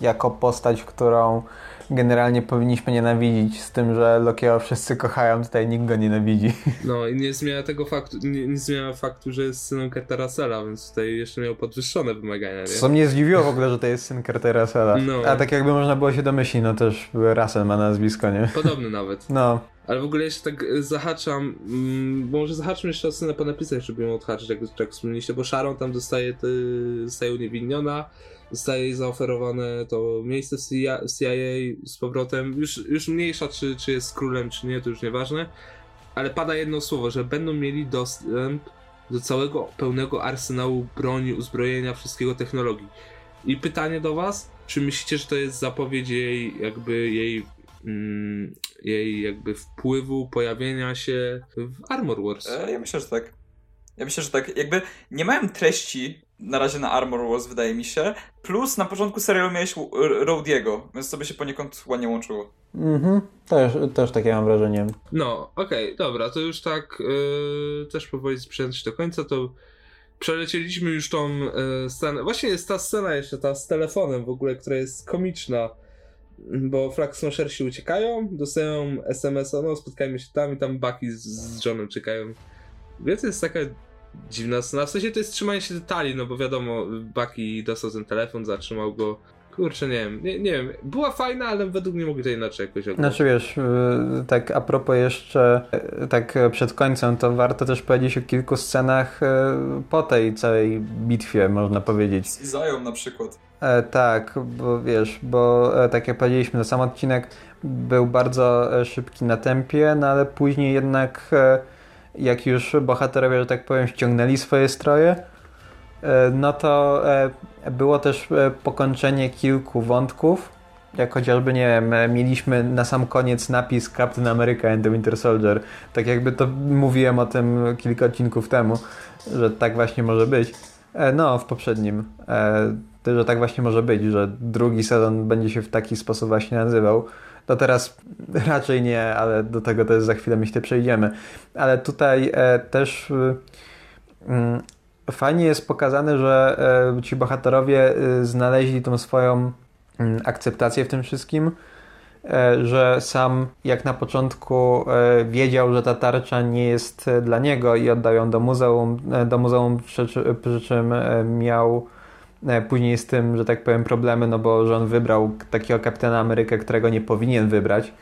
jako postać, którą generalnie powinniśmy nienawidzić, z tym, że Lokiego wszyscy kochają, tutaj nikt go nienawidzi. [laughs] No i nie zmienia tego faktu, nie, nie zmienia faktu, że jest synem Cartera Sela, więc tutaj jeszcze miał podwyższone wymagania, nie? Co mnie zdziwiło w ogóle, że to jest syn Cartera Sela. No. A tak jakby można było się domyślić, no też Russell ma nazwisko, nie? Podobny nawet. No. Ale w ogóle jeszcze tak e, zahaczam, mm, może zahaczmy jeszcze o scenę po napisach, żeby ją odhaczyć, jak, jak wspomnieliście, bo Sharon tam dostaje, ty, zostaje uniewinniona, zostaje jej zaoferowane to miejsce CIA, CIA z powrotem, już, już mniejsza czy, czy jest królem, czy nie, to już nieważne, ale pada jedno słowo, że będą mieli dostęp do całego pełnego arsenału broni, uzbrojenia, wszystkiego technologii. I pytanie do was, czy myślicie, że to jest zapowiedź jej, jakby jej mm, jej jakby wpływu, pojawienia się w Armor Wars. E, ja myślę, że tak. Ja myślę, że tak. Jakby nie miałem treści na razie na Armor Wars, wydaje mi się. Plus na początku serialu miałeś Rodiego, więc to by się poniekąd ładnie łączyło. Mhm, też, też takie mam wrażenie. No, okej, okay, dobra, to już tak yy, też powoli sprzęć do końca, to przelecieliśmy już tą yy, scenę. Właśnie jest ta scena jeszcze, ta z telefonem w ogóle, która jest komiczna bo Flag Smashersi uciekają, dostają SMS-a, no spotkajmy się tam i tam Bucky z, z Johnem czekają. Więc jest taka dziwna scena, w sensie to jest trzymanie się detali, no bo wiadomo, Bucky dostał ten telefon, zatrzymał go, Kurczę, nie wiem, nie, nie wiem. Była fajna, ale według mnie mogli to inaczej jakoś oglądać. Znaczy wiesz, tak a propos jeszcze, y, tak przed końcem, to warto też powiedzieć o kilku scenach y, po tej całej bitwie, można powiedzieć. Z Izają na przykład. E, tak, bo wiesz, bo e, tak jak powiedzieliśmy, no sam odcinek był bardzo e, szybki na tempie, no ale później jednak e, jak już bohaterowie, że tak powiem, ściągnęli swoje stroje, e, no to e, było też pokończenie kilku wątków, jak chociażby, nie wiem, mieliśmy na sam koniec napis Captain America and the Winter Soldier. Tak jakby to mówiłem o tym kilka odcinków temu, że tak właśnie może być. No, w poprzednim że tak właśnie może być, że drugi sezon będzie się w taki sposób właśnie nazywał. To teraz [laughs] raczej nie, ale do tego też za chwilę myślę przejdziemy. Ale tutaj e, też mm, fajnie jest pokazane, że e, ci bohaterowie e, znaleźli tą swoją akceptację w tym wszystkim, e, że sam jak na początku wiedział, że ta tarcza nie jest dla niego i oddał ją do muzeum, do muzeum przy, czym miał później z tym, że tak powiem, problemy, no bo że on wybrał takiego kapitana Amerykę, którego nie powinien wybrać.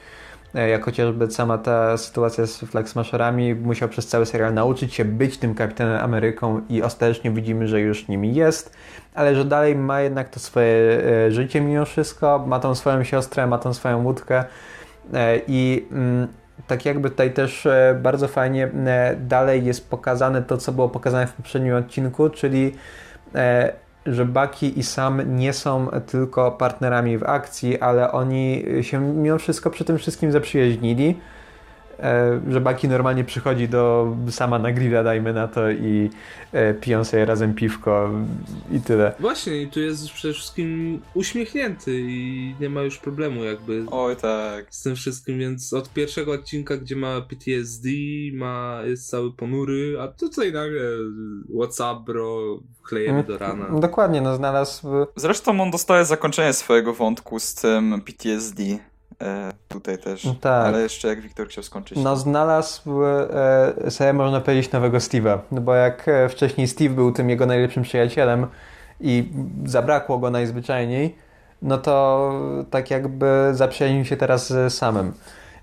E, jak chociażby sama ta sytuacja z Flag Smasherami, musiał przez cały serial nauczyć się być tym kapitanem Ameryką i ostatecznie widzimy, że już nimi jest, ale że dalej ma jednak to swoje e, życie mimo wszystko, ma tą swoją siostrę, ma tą swoją łódkę i mm, tak jakby tutaj też bardzo fajnie dalej jest pokazane to, co było pokazane w poprzednim odcinku, czyli że Bucky i Sam nie są tylko partnerami w akcji, ale oni się mimo wszystko przy tym wszystkim zaprzyjaźnili. E, że Bucky normalnie przychodzi do sama na grilla, dajmy na to, i e, piją sobie razem piwko i tyle. Właśnie, i tu jest przede wszystkim uśmiechnięty i nie ma już problemu jakby Oj, tak. z tym wszystkim, więc od pierwszego odcinka, gdzie ma PTSD, ma, jest cały ponury, a tutaj nagle WhatsApp, bro, klejemy do rana. Mm, dokładnie, no znalazł... Zresztą on dostaje zakończenie swojego wątku z tym PTSD. E, tutaj też. Tak. Ale jeszcze jak Wiktor chciał skończyć. No znalazł e, sobie można powiedzieć nowego Steve'a, no bo jak e, wcześniej Steve był tym jego najlepszym przyjacielem i zabrakło go najzwyczajniej, no to tak jakby zaprzyjaźnił się teraz z samym.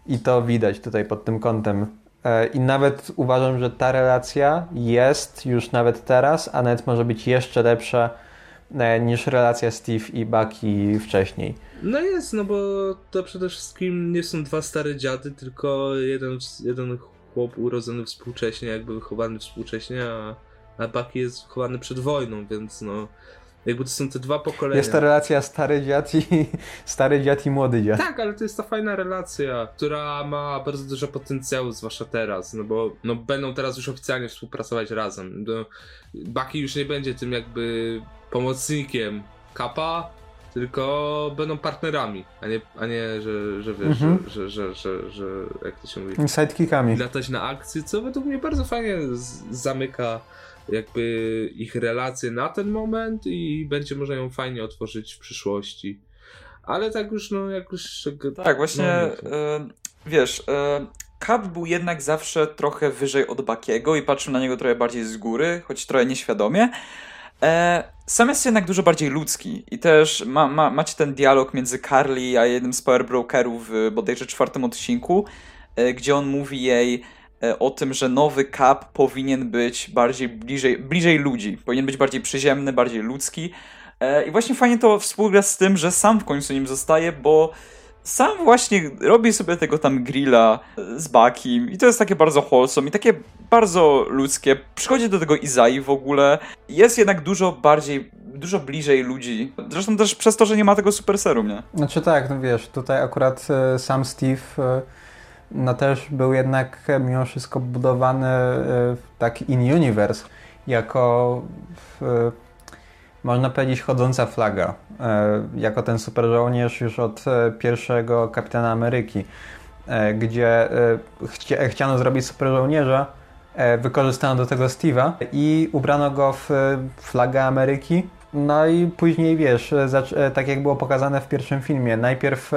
I to widać tutaj pod tym kątem. E, I nawet uważam, że ta relacja jest już nawet teraz, a nawet może być jeszcze lepsza e, niż relacja Steve i Bucky wcześniej. No jest, no bo to przede wszystkim nie są dwa stare dziady, tylko jeden, jeden chłop urodzony współcześnie, jakby wychowany współcześnie, a, a Bucky jest wychowany przed wojną, więc no jakby to są te dwa pokolenia. Jest to relacja stary dziad i [laughs] stary dziad i młody dziad. Tak, ale to jest ta fajna relacja, która ma bardzo dużo potencjału, zwłaszcza teraz, no bo no, będą teraz już oficjalnie współpracować razem. No, Bucky już nie będzie tym jakby pomocnikiem Kapa, tylko będą partnerami, a nie, a nie że, że wiesz, mhm. że, że, że, że, jak to się mówi? Sidekickami. Latać na akcji, co według mnie bardzo fajnie z, zamyka jakby ich relacje na ten moment i będzie można ją fajnie otworzyć w przyszłości. Ale tak już, no, jak już... Tak, właśnie, no, e, wiesz, e, Cap był jednak zawsze trochę wyżej od Bakiego i patrzył na niego trochę bardziej z góry, choć trochę nieświadomie. E, sam jest jednak dużo bardziej ludzki i też ma, ma, macie ten dialog między Carly a jednym z Power Brokerów w bodajże czwartym odcinku, e, gdzie on mówi jej e, o tym, że nowy Cap powinien być bardziej bliżej, bliżej ludzi, powinien być bardziej przyziemny, bardziej ludzki. E, I właśnie fajnie to współgra z tym, że sam w końcu nim zostaje, bo sam właśnie robi sobie tego tam grilla z Bakim i to jest takie bardzo wholesome i takie bardzo ludzkie. Przychodzi do tego Izai w ogóle. Jest jednak dużo bardziej, dużo bliżej ludzi. Zresztą też przez to, że nie ma tego super serum, nie? Znaczy tak, no wiesz, tutaj akurat e, sam Steve e, no też był jednak mimo wszystko budowany tak in-universe jako można powiedzieć chodząca flaga, e, jako ten super żołnierz już od e, pierwszego Kapitana Ameryki, e, gdzie chciano zrobić super żołnierza, wykorzystano do tego Steve'a i ubrano go w flagę Ameryki. No i później wiesz, tak jak było pokazane w pierwszym filmie, najpierw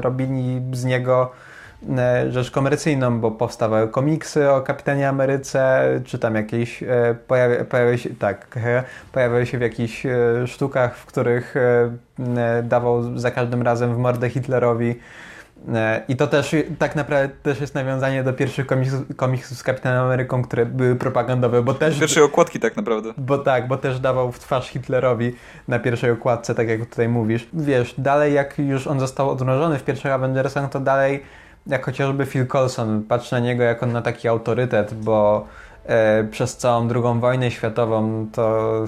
robili z niego rzecz komercyjną, bo powstawały komiksy o Kapitanie Ameryce, czy tam jakieś e, pojawia, pojawiały się, tak, pojawiały się w jakichś e, sztukach, w których dawał za każdym razem w mordę Hitlerowi. I to też tak naprawdę też jest nawiązanie do pierwszych komiksów, komiksów z Kapitanem Ameryką, które były propagandowe, bo też... Pierwszej okładki tak naprawdę. Bo tak, bo też dawał w twarz Hitlerowi na pierwszej okładce, tak jak tutaj mówisz. Wiesz, dalej jak już on został odmrożony w pierwszych Avengersach, to dalej jak chociażby Phil Coulson, patrzę na niego jako na taki autorytet, bo e, przez całą II wojnę światową to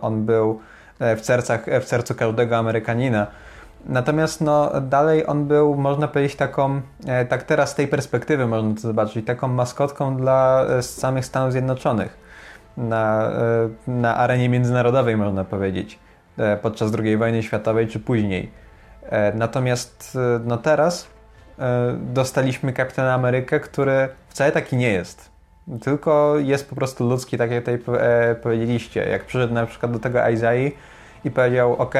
on był e, w, sercach, e, w sercu każdego Amerykanina. Natomiast no, dalej on był, można powiedzieć, taką, tak teraz z tej perspektywy można to zobaczyć, taką maskotką dla samych Stanów Zjednoczonych na, na arenie międzynarodowej, można powiedzieć, podczas II wojny światowej czy później. Natomiast no teraz dostaliśmy Kapitana Amerykę, który wcale taki nie jest. Tylko jest po prostu ludzki, tak jak tutaj e, powiedzieliście. Jak przyszedł na przykład do tego Isaiah i powiedział, ok,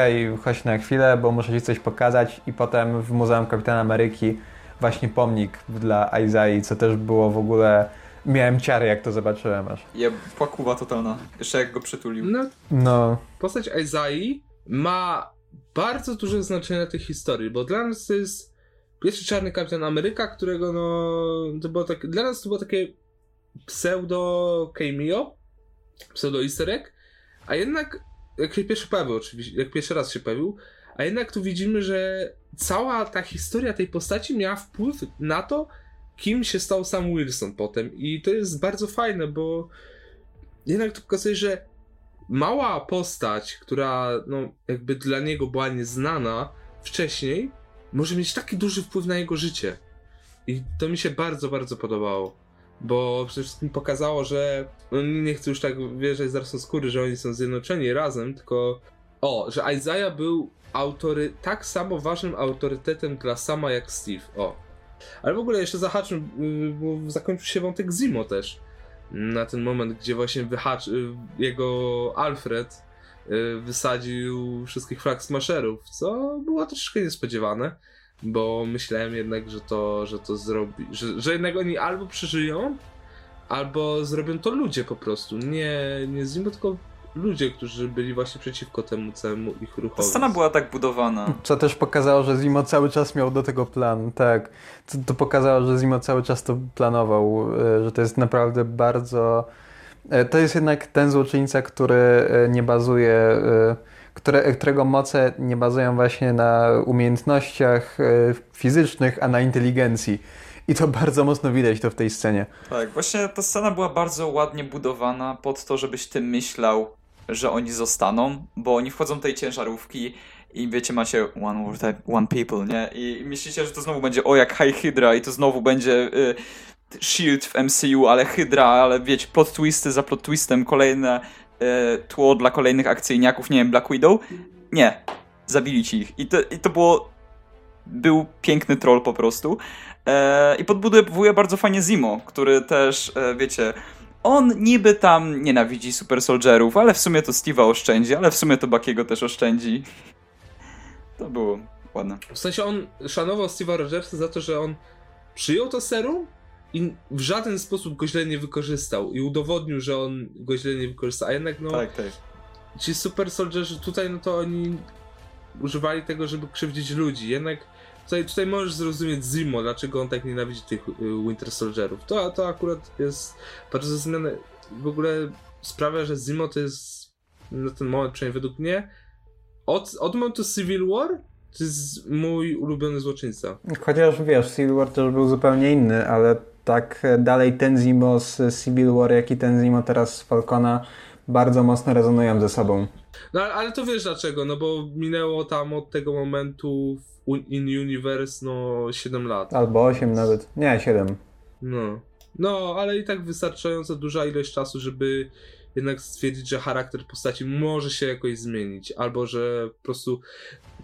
chodź na chwilę, bo muszę Ci coś pokazać i potem w Muzeum Kapitana Ameryki właśnie pomnik dla Isaiah, co też było w ogóle... Miałem ciary, jak to zobaczyłem aż. Ja płakuwa totalna. Jeszcze jak go przytulił. No. no. Postać Isaiah ma bardzo duże znaczenie na tej historii, bo dla nas to jest Pierwszy Czarny Kapitan Ameryka, którego no, to było tak, dla nas to było takie pseudo cameo, pseudo easter egg, a jednak, jak się pierwszy pojawił oczywiście, jak pierwszy raz się pojawił, a jednak tu widzimy, że cała ta historia tej postaci miała wpływ na to, kim się stał sam Wilson potem. I to jest bardzo fajne, bo jednak to pokazuje, że mała postać, która no jakby dla niego była nieznana wcześniej, może mieć taki duży wpływ na jego życie. I to mi się bardzo, bardzo podobało. Bo przede wszystkim pokazało, że nie chcę już tak wierzyć z skóry, że oni są zjednoczeni razem, tylko o, że Isaiah był autory, tak samo ważnym autorytetem dla sama jak Steve. O. Ale w ogóle jeszcze zahaczmy, bo zakończył się wątek Zimo też. Na ten moment, gdzie właśnie wyhacz, y, jego Alfred wysadził wszystkich flag smasherów, co było troszeczkę niespodziewane, bo myślałem jednak, że to, że to zrobi, że, że jednak oni albo przeżyją, albo zrobią to ludzie po prostu, nie, nie z nim, tylko ludzie, którzy byli właśnie przeciwko temu całemu ich ruchowi. Ta scena była tak budowana. Co też pokazało, że Zimo cały czas miał do tego plan, tak. To, to pokazało, że Zimo cały czas to planował, y, że to jest naprawdę bardzo to jest jednak ten złoczyńca, który e, nie bazuje, e, które, którego moce nie bazują właśnie na umiejętnościach fizycznych, a na inteligencji. I to bardzo mocno widać to w tej scenie. Tak, właśnie ta scena była bardzo ładnie budowana pod to, żebyś ty myślał, że oni zostaną, bo oni wchodzą do tej ciężarówki i wiecie, macie one one people, nie? I myślicie, że to znowu będzie o jak High Hydra i to znowu będzie y, Shield w MCU, ale Hydra, ale wiecie, plot twisty za plot twistem, kolejne e, tło dla kolejnych akcyjniaków, nie wiem, Black Widow. Nie, zabili ci ich. I to, i to było... Był piękny troll po prostu. E, I podbudowuje bardzo fajnie Zimo, który też, e, wiecie, on niby tam nienawidzi super soldierów, ale w sumie to Steve'a oszczędzi, ale w sumie to Bakiego też oszczędzi. To było ładne. W sensie on szanował Steve'a Rogersa za to, że on przyjął to serum i w żaden sposób go źle nie wykorzystał i udowodnił, że on go źle nie wykorzystał, a jednak no Tak, tak. ci super soldierzy tutaj, no to oni używali tego, żeby krzywdzić ludzi, jednak tutaj, tutaj możesz zrozumieć Zimo, dlaczego on tak nienawidzi tych y, Winter Soldierów. To, to akurat jest bardzo zmiana. W ogóle sprawia, że Zimo to jest na ten moment, przynajmniej według mnie, od, od momentu Civil War to jest mój ulubiony złoczyńca. Chociaż wiesz, Civil War też był zupełnie inny, ale tak e, dalej ten Zimo z Civil War, jak i ten Zimo teraz z Falcona bardzo mocno rezonują ze sobą. No ale, to wiesz dlaczego, no bo minęło tam od tego momentu In Universe no 7 lat. Albo 8 nawet. Nie, 7. No. No, ale i tak wystarczająco duża ilość czasu, żeby jednak stwierdzić, że charakter postaci może się jakoś zmienić, albo że po prostu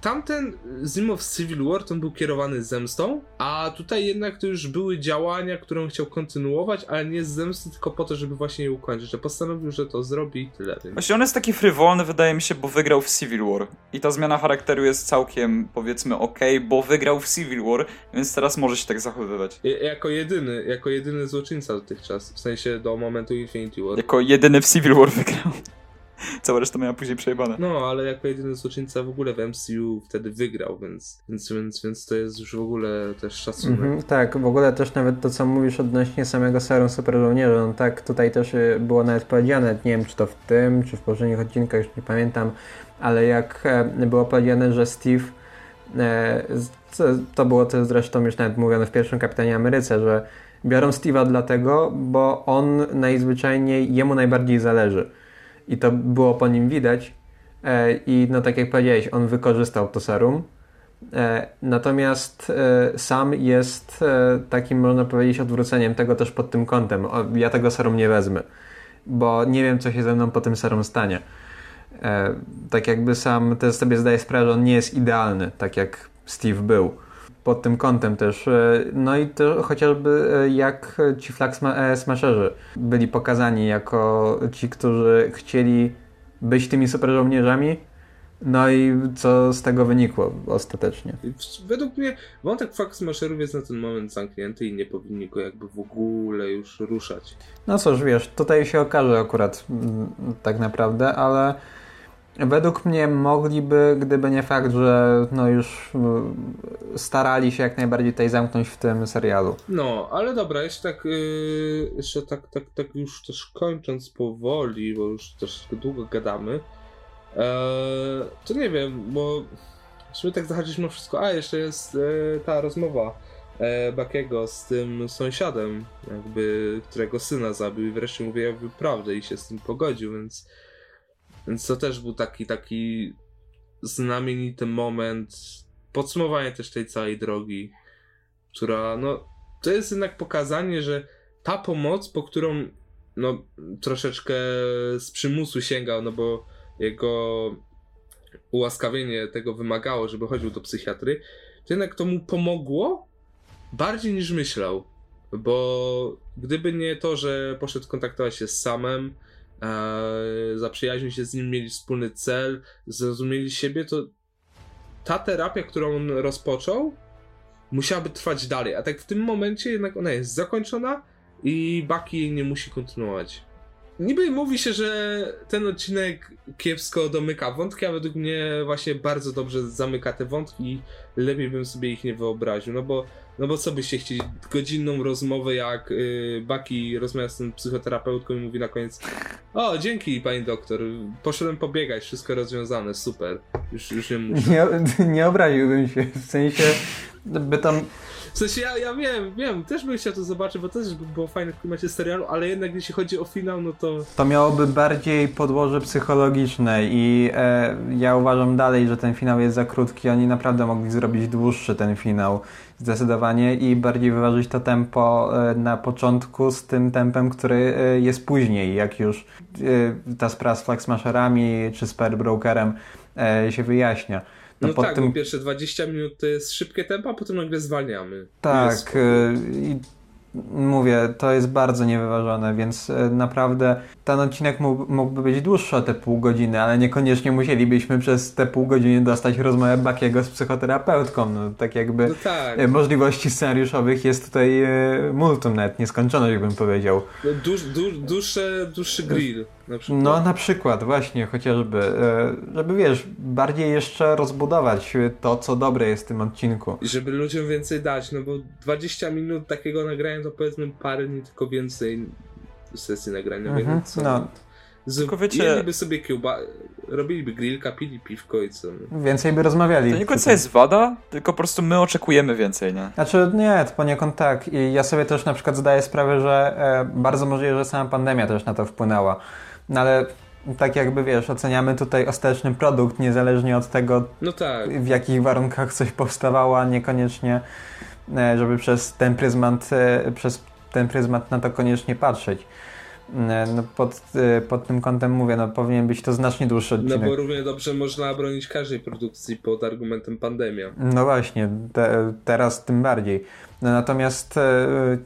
tamten Zimo w Civil War to był kierowany zemstą, a tutaj jednak to już były działania, które on chciał kontynuować, ale nie z zemsty, tylko po to, żeby właśnie je ukończyć, że postanowił, że to zrobi i tyle. Więc... Właśnie on jest taki frywolny, wydaje mi się, bo wygrał w Civil War. I ta zmiana charakteru jest całkiem, powiedzmy, okej, bo wygrał w Civil War, więc teraz może się tak zachowywać. Je- Jako jedyny, jako jedyny złoczyńca dotychczas, w sensie do momentu Infinity War. Jako jedyny w Civil War wygrał. Cała reszta miała później przejebane. No, ale jako jedyny złoczyńca w ogóle w MCU wtedy wygrał, więc, więc, więc, więc to jest już w ogóle też szacunek. Mhm, tak, w ogóle też nawet to, co mówisz odnośnie samego serum super żołnierza, no tak, tutaj też y, było nawet powiedziane, nie wiem czy to w tym, czy w poprzednich odcinkach, już nie pamiętam, ale jak e, było powiedziane, że Steve, e, to było to zresztą już nawet mówione w pierwszym Kapitanie Ameryce, że biorą Steve'a dlatego, bo on najzwyczajniej, jemu najbardziej zależy. I to było po nim widać. E, I no tak jak powiedziałeś, on wykorzystał to serum. E, Natomiast e, sam jest takim, można powiedzieć, odwróceniem tego też pod tym kątem. Ja tego serum nie wezmę, bo nie wiem, co się ze mną po tym serum stanie. Tak jakby sam też sobie zdaję sprawę, że on nie jest idealny, tak jak Steve był. Pod tym kątem też. e, No i to chociażby e, jak ci Flag e, Smasherzy byli pokazani jako ci, którzy chcieli być tymi super żołnierzami, no i co z tego wynikło ostatecznie? Według mnie wątek Fakt Smasherów jest na ten moment zamknięty i nie powinni go jakby w ogóle już ruszać. No cóż, wiesz, tutaj się okaże akurat mm, tak naprawdę, ale według mnie mogliby, gdyby nie fakt, że no już mm, starali się jak najbardziej tutaj zamknąć w tym serialu. No, ale dobra, jeszcze tak, yy, jeszcze tak, tak, tak już też kończąc powoli, bo już troszeczkę długo gadamy, eee, to nie wiem, bo sumie tak zahaczyliśmy wszystko. A, jeszcze jest e, ta rozmowa e, Bakiego z tym sąsiadem, jakby, którego syna zabił i wreszcie mówi jakby prawdę i się z tym pogodził, więc, więc to też był taki, taki znamienity moment, podsumowanie też tej całej drogi, która, no, to jest jednak pokazanie, że ta pomoc, po którą no troszeczkę z przymusu sięgał, no bo jego ułaskawienie tego wymagało, żeby chodził do psychiatry, to jednak to mu pomogło bardziej niż myślał. Bo gdyby nie to, że poszedł kontaktować się z samem, e, zaprzyjaźnił się z nim, mieli wspólny cel, zrozumieli siebie, to ta terapia, którą on rozpoczął, musiałaby trwać dalej. A tak w tym momencie jednak ona jest zakończona i Baki jej nie musi kontynuować. Niby mówi się, że ten odcinek kiepsko domyka wątki, a według mnie właśnie bardzo dobrze zamyka te wątki lepiej bym sobie ich nie wyobraził, no bo, no bo co byście chcieli? Godzinną rozmowę, jak yy, Baki rozmawia z tym psychoterapeutką i mówi na koniec o, dzięki pani doktor, poszedłem pobiegać, wszystko rozwiązane, super, już, już nie muszę. Nie, nie obraziłbym się, w sensie by tam W sensie ja, ja wiem, wiem, też bym chciał to zobaczyć, bo też by było fajne w klimacie serialu, ale jednak jeśli chodzi o finał, no to To miałoby bardziej podłoże psychologiczne i e, ja uważam dalej, że ten finał jest za krótki. Oni naprawdę mogli zrobić dłuższy ten finał zdecydowanie i bardziej wyważyć to tempo e, na początku z tym tempem, który e, jest później, jak już e, ta sprawa z Flag Smasherami czy z Pearl Brokerem e, się wyjaśnia. No, pod tak, tym- bo pierwsze 20 minut to jest szybkie tempo, a potem nagle zwalniamy. Tak, y, i mówię, to jest bardzo niewyważone, więc e, naprawdę ten odcinek mógł, mógłby być dłuższy o te pół godziny, ale niekoniecznie musielibyśmy przez te pół godziny dostać rozmowę Bakiego z psychoterapeutką. No, tak jakby No tak. e, możliwości scenariuszowych jest tutaj multum, nawet nieskończoność bym powiedział. No, dłuż, dłuż, dłuższe, dłuższy grill na przykład. No na przykład, właśnie, chociażby, e, żeby wiesz, bardziej jeszcze rozbudować to, co dobre jest w tym odcinku. I żeby ludziom więcej dać, no bo 20 minut takiego nagrania to powiedzmy parę dni tylko więcej sesji nagraniowej. Mhm, no co? no. Z, Tylko wiecie- sobie kiełba, robiliby grillka, pili piwko i co. No. Więcej by rozmawiali. To nie końca jest wada, tylko po prostu my oczekujemy więcej, nie? Znaczy nie, to poniekąd tak. I ja sobie też na przykład zdaję sprawę, że e, bardzo możliwe, że sama pandemia też na to wpłynęła. No ale tak jakby wiesz, oceniamy tutaj ostateczny produkt, niezależnie od tego, no tak. w jakich warunkach coś powstawało, a niekoniecznie, e, żeby przez ten pryzmat, e, przez ten pryzmat na to koniecznie patrzeć. E, No pod, pod tym kątem mówię, no powinien być to znacznie dłuższy No odcinek. bo równie dobrze można bronić każdej produkcji pod argumentem pandemia. No właśnie, te, teraz tym bardziej. No natomiast,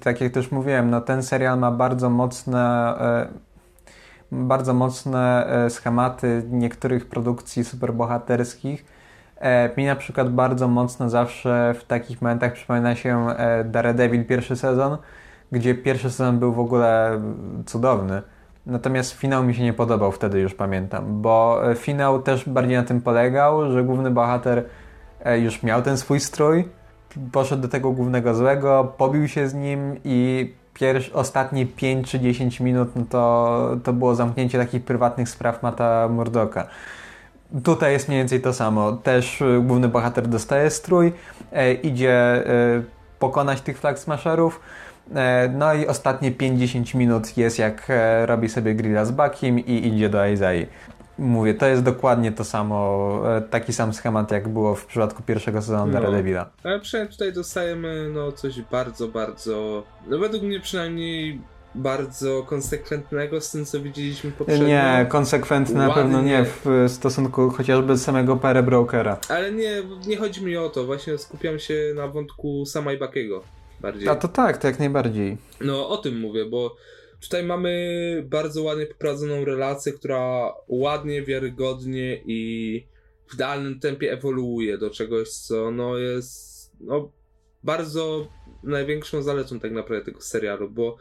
tak jak też mówiłem, no ten serial ma bardzo mocne, bardzo mocne e, schematy niektórych produkcji superbohaterskich. E, Mi na przykład bardzo mocno zawsze w takich momentach przypomina się e, Daredevil pierwszy sezon, gdzie pierwszy sezon był w ogóle cudowny. Natomiast finał mi się nie podobał, wtedy już pamiętam, bo finał też bardziej na tym polegał, że główny bohater już miał ten swój strój, poszedł do tego głównego złego, pobił się z nim i pierwsze, ostatnie 5 czy 10 minut no to, to było zamknięcie takich prywatnych spraw Mata Murdoka. Tutaj jest mniej więcej to samo. Też e, główny bohater dostaje strój, e, idzie e, pokonać tych flag smasherów. E, No i ostatnie 50 minut jest jak e, robi sobie grilla z Bakim i idzie do Aizai. Mówię, to jest dokładnie to samo, e, taki sam schemat jak było w przypadku pierwszego sezonu No. Daredevila. Ale przynajmniej tutaj dostajemy no coś bardzo, bardzo, no według mnie przynajmniej bardzo konsekwentnego z tym, co widzieliśmy poprzednio. Nie, konsekwentne na pewno nie w stosunku chociażby samego Pere Brokera. Ale nie, nie chodzi mi o to, właśnie skupiam się na wątku sama i Bakiego bardziej. A to tak, to jak najbardziej. No o tym mówię, bo tutaj mamy bardzo ładnie poprowadzoną relację, która ładnie, wiarygodnie i w idealnym tempie ewoluuje do czegoś, co no jest no bardzo największą zaletą tak naprawdę tego serialu, bo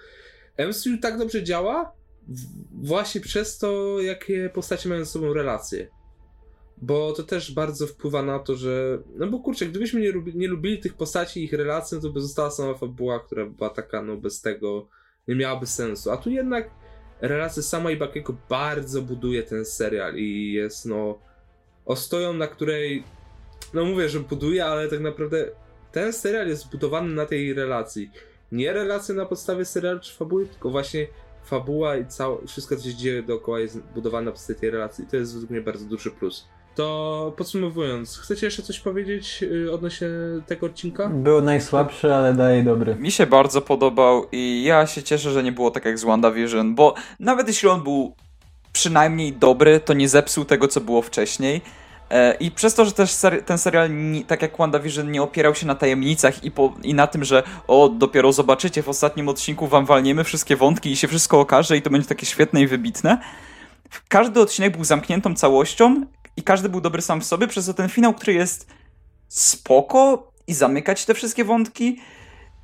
MCU tak dobrze działa właśnie przez to, jakie postacie mają ze sobą relacje. Bo to też bardzo wpływa na to, że. No bo kurczę, gdybyśmy nie, lubi, nie lubili tych postaci i ich relacji, no to by została sama fabuła, która była taka, no bez tego nie miałaby sensu. A tu jednak relacje sama i Bakiego bardzo buduje ten serial i jest, no. Ostoją, na której. No mówię, że buduje, ale tak naprawdę ten serial jest zbudowany na tej relacji. Nie relacje na podstawie serialu czy fabuły, tylko właśnie fabuła i całe, wszystko, co się dzieje dookoła jest budowane na podstawie tej relacji. I to jest według mnie bardzo duży plus. To podsumowując, chcecie jeszcze coś powiedzieć y, odnośnie tego odcinka? Był najsłabszy, ale daje dobry. Mi się bardzo podobał i ja się cieszę, że nie było tak jak z WandaVision, bo nawet jeśli on był przynajmniej dobry, to nie zepsuł tego, co było wcześniej. E, I przez to, że też ser- ten serial, nie, tak jak WandaVision, nie opierał się na tajemnicach i, po, i na tym, że o, dopiero zobaczycie w ostatnim odcinku, wam walniemy wszystkie wątki i się wszystko okaże i to będzie takie świetne i wybitne. Każdy odcinek był zamkniętą całością i każdy był dobry sam w sobie, przez to ten finał, który jest spoko i zamykać te wszystkie wątki,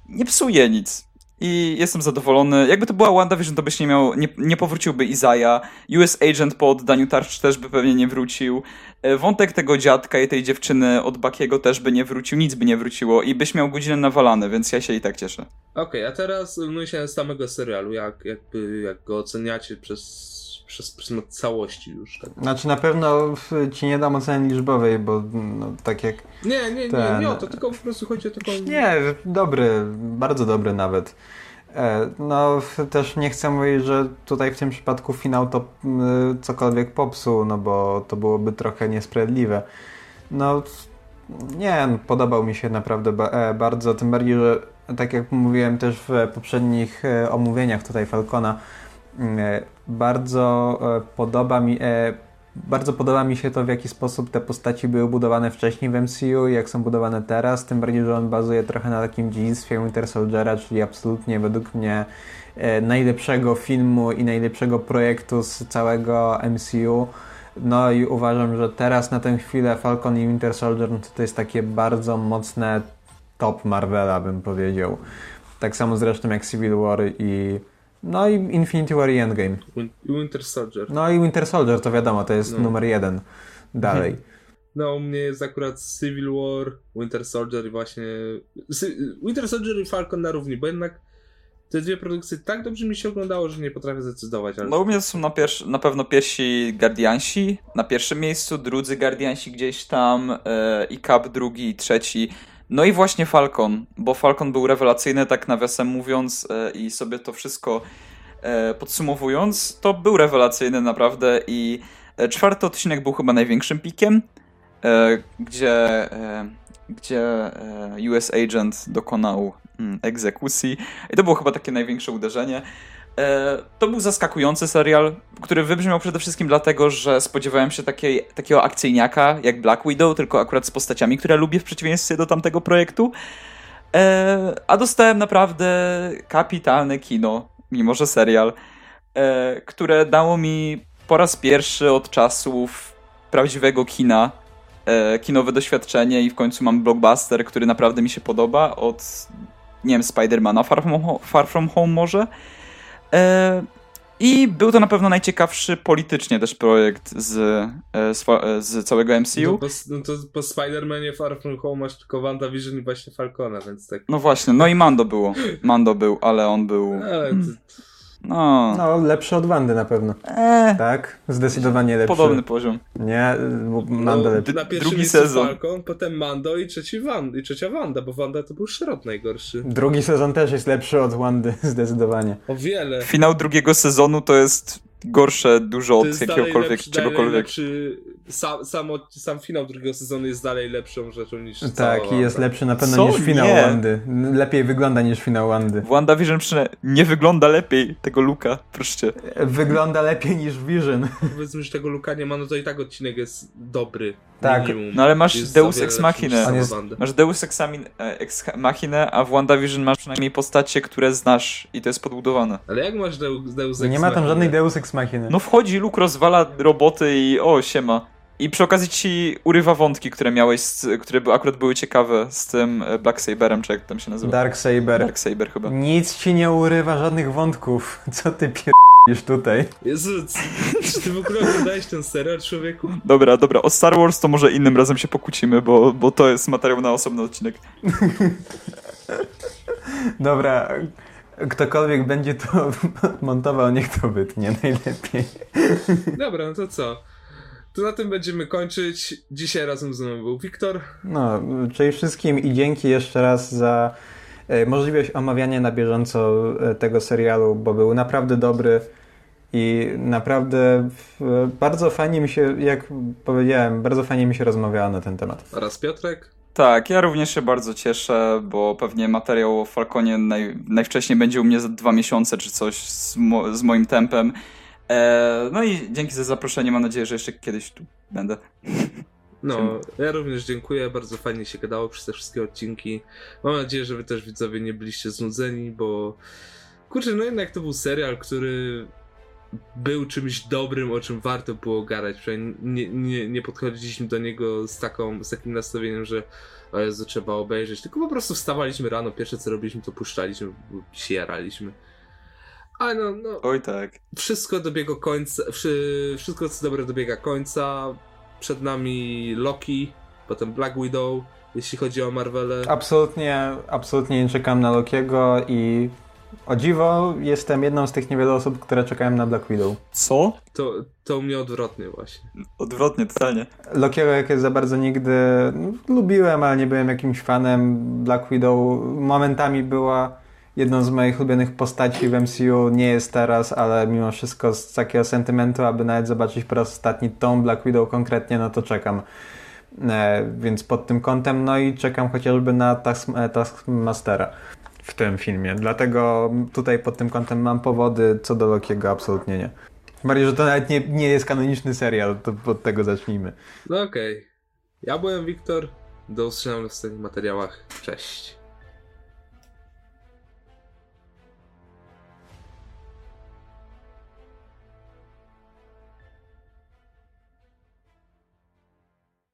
nie psuje nic. I jestem zadowolony. Jakby to była WandaVision, to byś nie miał, nie, nie powróciłby Izaja. US Agent po oddaniu tarcz też by pewnie nie wrócił. E, Wątek tego dziadka i tej dziewczyny od Bakiego też by nie wrócił, nic by nie wróciło i byś miał godzinę nawalane, więc ja się i tak cieszę. Okej, a teraz odnośnie samego serialu, jak, jakby, jak go oceniacie przez, przez pryzmat całości już. Tak? Znaczy na pewno ci nie dam oceny liczbowej, bo no, tak jak... Nie, nie, nie, Ten- nie o to, tylko po prostu chodzi o taką... Nie, dobry, bardzo dobry nawet. E, No, też nie chcę mówić, że tutaj w tym przypadku finał to cokolwiek popsuł, no bo to byłoby trochę niesprawiedliwe. No, nie, podobał mi się naprawdę e, bardzo, tym bardziej, że tak jak mówiłem też w poprzednich e, omówieniach tutaj Falcona, bardzo e, podoba mi, e, bardzo podoba mi się to, w jaki sposób te postaci były budowane wcześniej w MCU i jak są budowane teraz, tym bardziej, że on bazuje trochę na takim dziedzictwie Winter Soldiera, czyli absolutnie według mnie e, najlepszego filmu i najlepszego projektu z całego MCU. No i uważam, że teraz na tę chwilę Falcon i Winter Soldier no to, to jest takie bardzo mocne top Marvela, bym powiedział. Tak samo zresztą jak Civil War i no i Infinity War i Endgame. Winter Soldier. No i Winter Soldier to wiadomo, to jest no. numer jeden dalej. [laughs] No, u mnie jest akurat Civil War, Winter Soldier i właśnie. Winter Soldier i Falcon na równi, bo jednak te dwie produkcje tak dobrze mi się oglądało, że nie potrafię zdecydować. Ale... No u mnie są na, pierwszy, na pewno pierwsi Guardiansi na pierwszym miejscu, drudzy Guardiansi gdzieś tam yy, i Cap drugi i trzeci. No i właśnie Falcon, bo Falcon był rewelacyjny, tak nawiasem mówiąc, e, i sobie to wszystko e, podsumowując, to był rewelacyjny naprawdę i e, czwarty odcinek był chyba największym pikiem, gdzie, gdzie US Agent dokonał mm, egzekucji i to było chyba takie największe uderzenie. E, to był zaskakujący serial, który wybrzmiał przede wszystkim dlatego, że spodziewałem się takiej, takiego akcyjniaka jak Black Widow, tylko akurat z postaciami, które lubię w przeciwieństwie do tamtego projektu. E, a dostałem naprawdę kapitalne kino, mimo że serial, e, które dało mi po raz pierwszy od czasów prawdziwego kina kinowe doświadczenie i w końcu mam blockbuster, który naprawdę mi się podoba od, nie wiem, Spidermana Far From, Far From Home może. E, I był to na pewno najciekawszy politycznie też projekt z, e, z, e, z całego MCU. No, po, no to po Spider-Manie Far From Home masz tylko WandaVision i właśnie Falcona, więc tak... No właśnie, no i Mando było. Mando był, ale on był... Ale to... No. no, lepszy od Wandy na pewno. Eee. Tak? Zdecydowanie lepszy. Podobny poziom. Nie, Mando no, lepszy. Na Drugi sezon. Falcon, potem Mando i, trzeci Wand, i trzecia Wanda, bo Wanda to był Szrot najgorszy. Drugi sezon też jest lepszy od Wandy, [laughs] zdecydowanie. O wiele. Finał drugiego sezonu to jest gorsze dużo od jakiegokolwiek, lepszy, czegokolwiek. Lepszy, sam, sam, sam finał drugiego sezonu jest dalej lepszą rzeczą niż Tak, i jest lepszy na pewno Co? niż finał nie. Wandy. Lepiej wygląda niż finał Wandy. WandaVision przynajmniej nie wygląda lepiej tego Luka, proszę Wygląda lepiej niż Vision. [laughs] Powiedzmy, że tego Luka nie ma, no to i tak odcinek jest dobry. Tak, minimum. no ale masz Deus Ex Machina. Jest... Masz Deus Ex, Ex Machina, a w WandaVision masz przynajmniej postacie, które znasz i to jest podbudowane. Ale jak masz Deus, Deus Ex Nie ma tam żadnej Deus Ex Machina. No wchodzi, Luke rozwala roboty i o, siema. I przy okazji ci urywa wątki, które miałeś, które akurat były ciekawe z tym e, Black Saberem, czy jak tam się nazywa? Dark Saber. Dark Saber chyba. Nic ci nie urywa, żadnych wątków. [laughs] Co ty pier... [laughs] Tutaj. Jezu, czy ty w ogóle oglądałeś ten serial, człowieku? Dobra, dobra, o Star Wars to może innym razem się pokłócimy, bo, bo to jest materiał na osobny odcinek. [laughs] dobra, ktokolwiek będzie to montował, niech to wytnie najlepiej. Dobra, no to co? To na tym będziemy kończyć. Dzisiaj razem z nami był Wiktor. No, czyli wszystkim i dzięki jeszcze raz za e, możliwość omawiania na bieżąco e, tego serialu, bo był naprawdę dobry i naprawdę bardzo fajnie mi się, jak powiedziałem, bardzo fajnie mi się rozmawiało na ten temat. Oraz Piotrek? Tak, ja również się bardzo cieszę, bo pewnie materiał o Falconie naj, najwcześniej będzie u mnie za dwa miesiące czy coś z, mo, z moim tempem. E, no i dzięki za zaproszenie. Mam nadzieję, że jeszcze kiedyś tu będę. No, ja również dziękuję. Bardzo fajnie się gadało przez te wszystkie odcinki. Mam nadzieję, że wy też widzowie nie byliście znudzeni, bo kurczę, no jednak to był serial, który był czymś dobrym, o czym warto było gadać. Przynajmniej nie, nie, nie podchodziliśmy do niego z, taką, z takim nastawieniem, że o Jezu, trzeba obejrzeć, tylko po prostu wstawaliśmy rano, pierwsze co robiliśmy to puszczaliśmy, się jaraliśmy. A no, no. Oj tak. Wszystko dobiega końca, wszystko co dobre dobiega końca. Przed nami Loki, potem Black Widow, jeśli chodzi o Marvele. Absolutnie, absolutnie nie czekam na Lokiego i o dziwo jestem jedną z tych niewielu osób, które czekają na Black Widow. Co? To, to u mnie odwrotnie właśnie. Odwrotnie, totalnie. Lokiego jak za bardzo nigdy no, lubiłem, ale nie byłem jakimś fanem. Black Widow momentami była jedną z moich ulubionych postaci w MCU nie jest teraz, ale mimo wszystko z takiego sentymentu, aby nawet zobaczyć po raz ostatni tą Black Widow konkretnie, no to czekam. E, więc pod tym kątem, no i czekam chociażby na task, e, Taskmastera w tym filmie. Dlatego tutaj pod tym kątem mam powody, co do Lokiego absolutnie nie. Mario, że to nawet nie, nie jest kanoniczny serial, to od tego zacznijmy. No okej. Okay. Ja byłem Wiktor. Do usłyszenia w następnych materiałach. Cześć.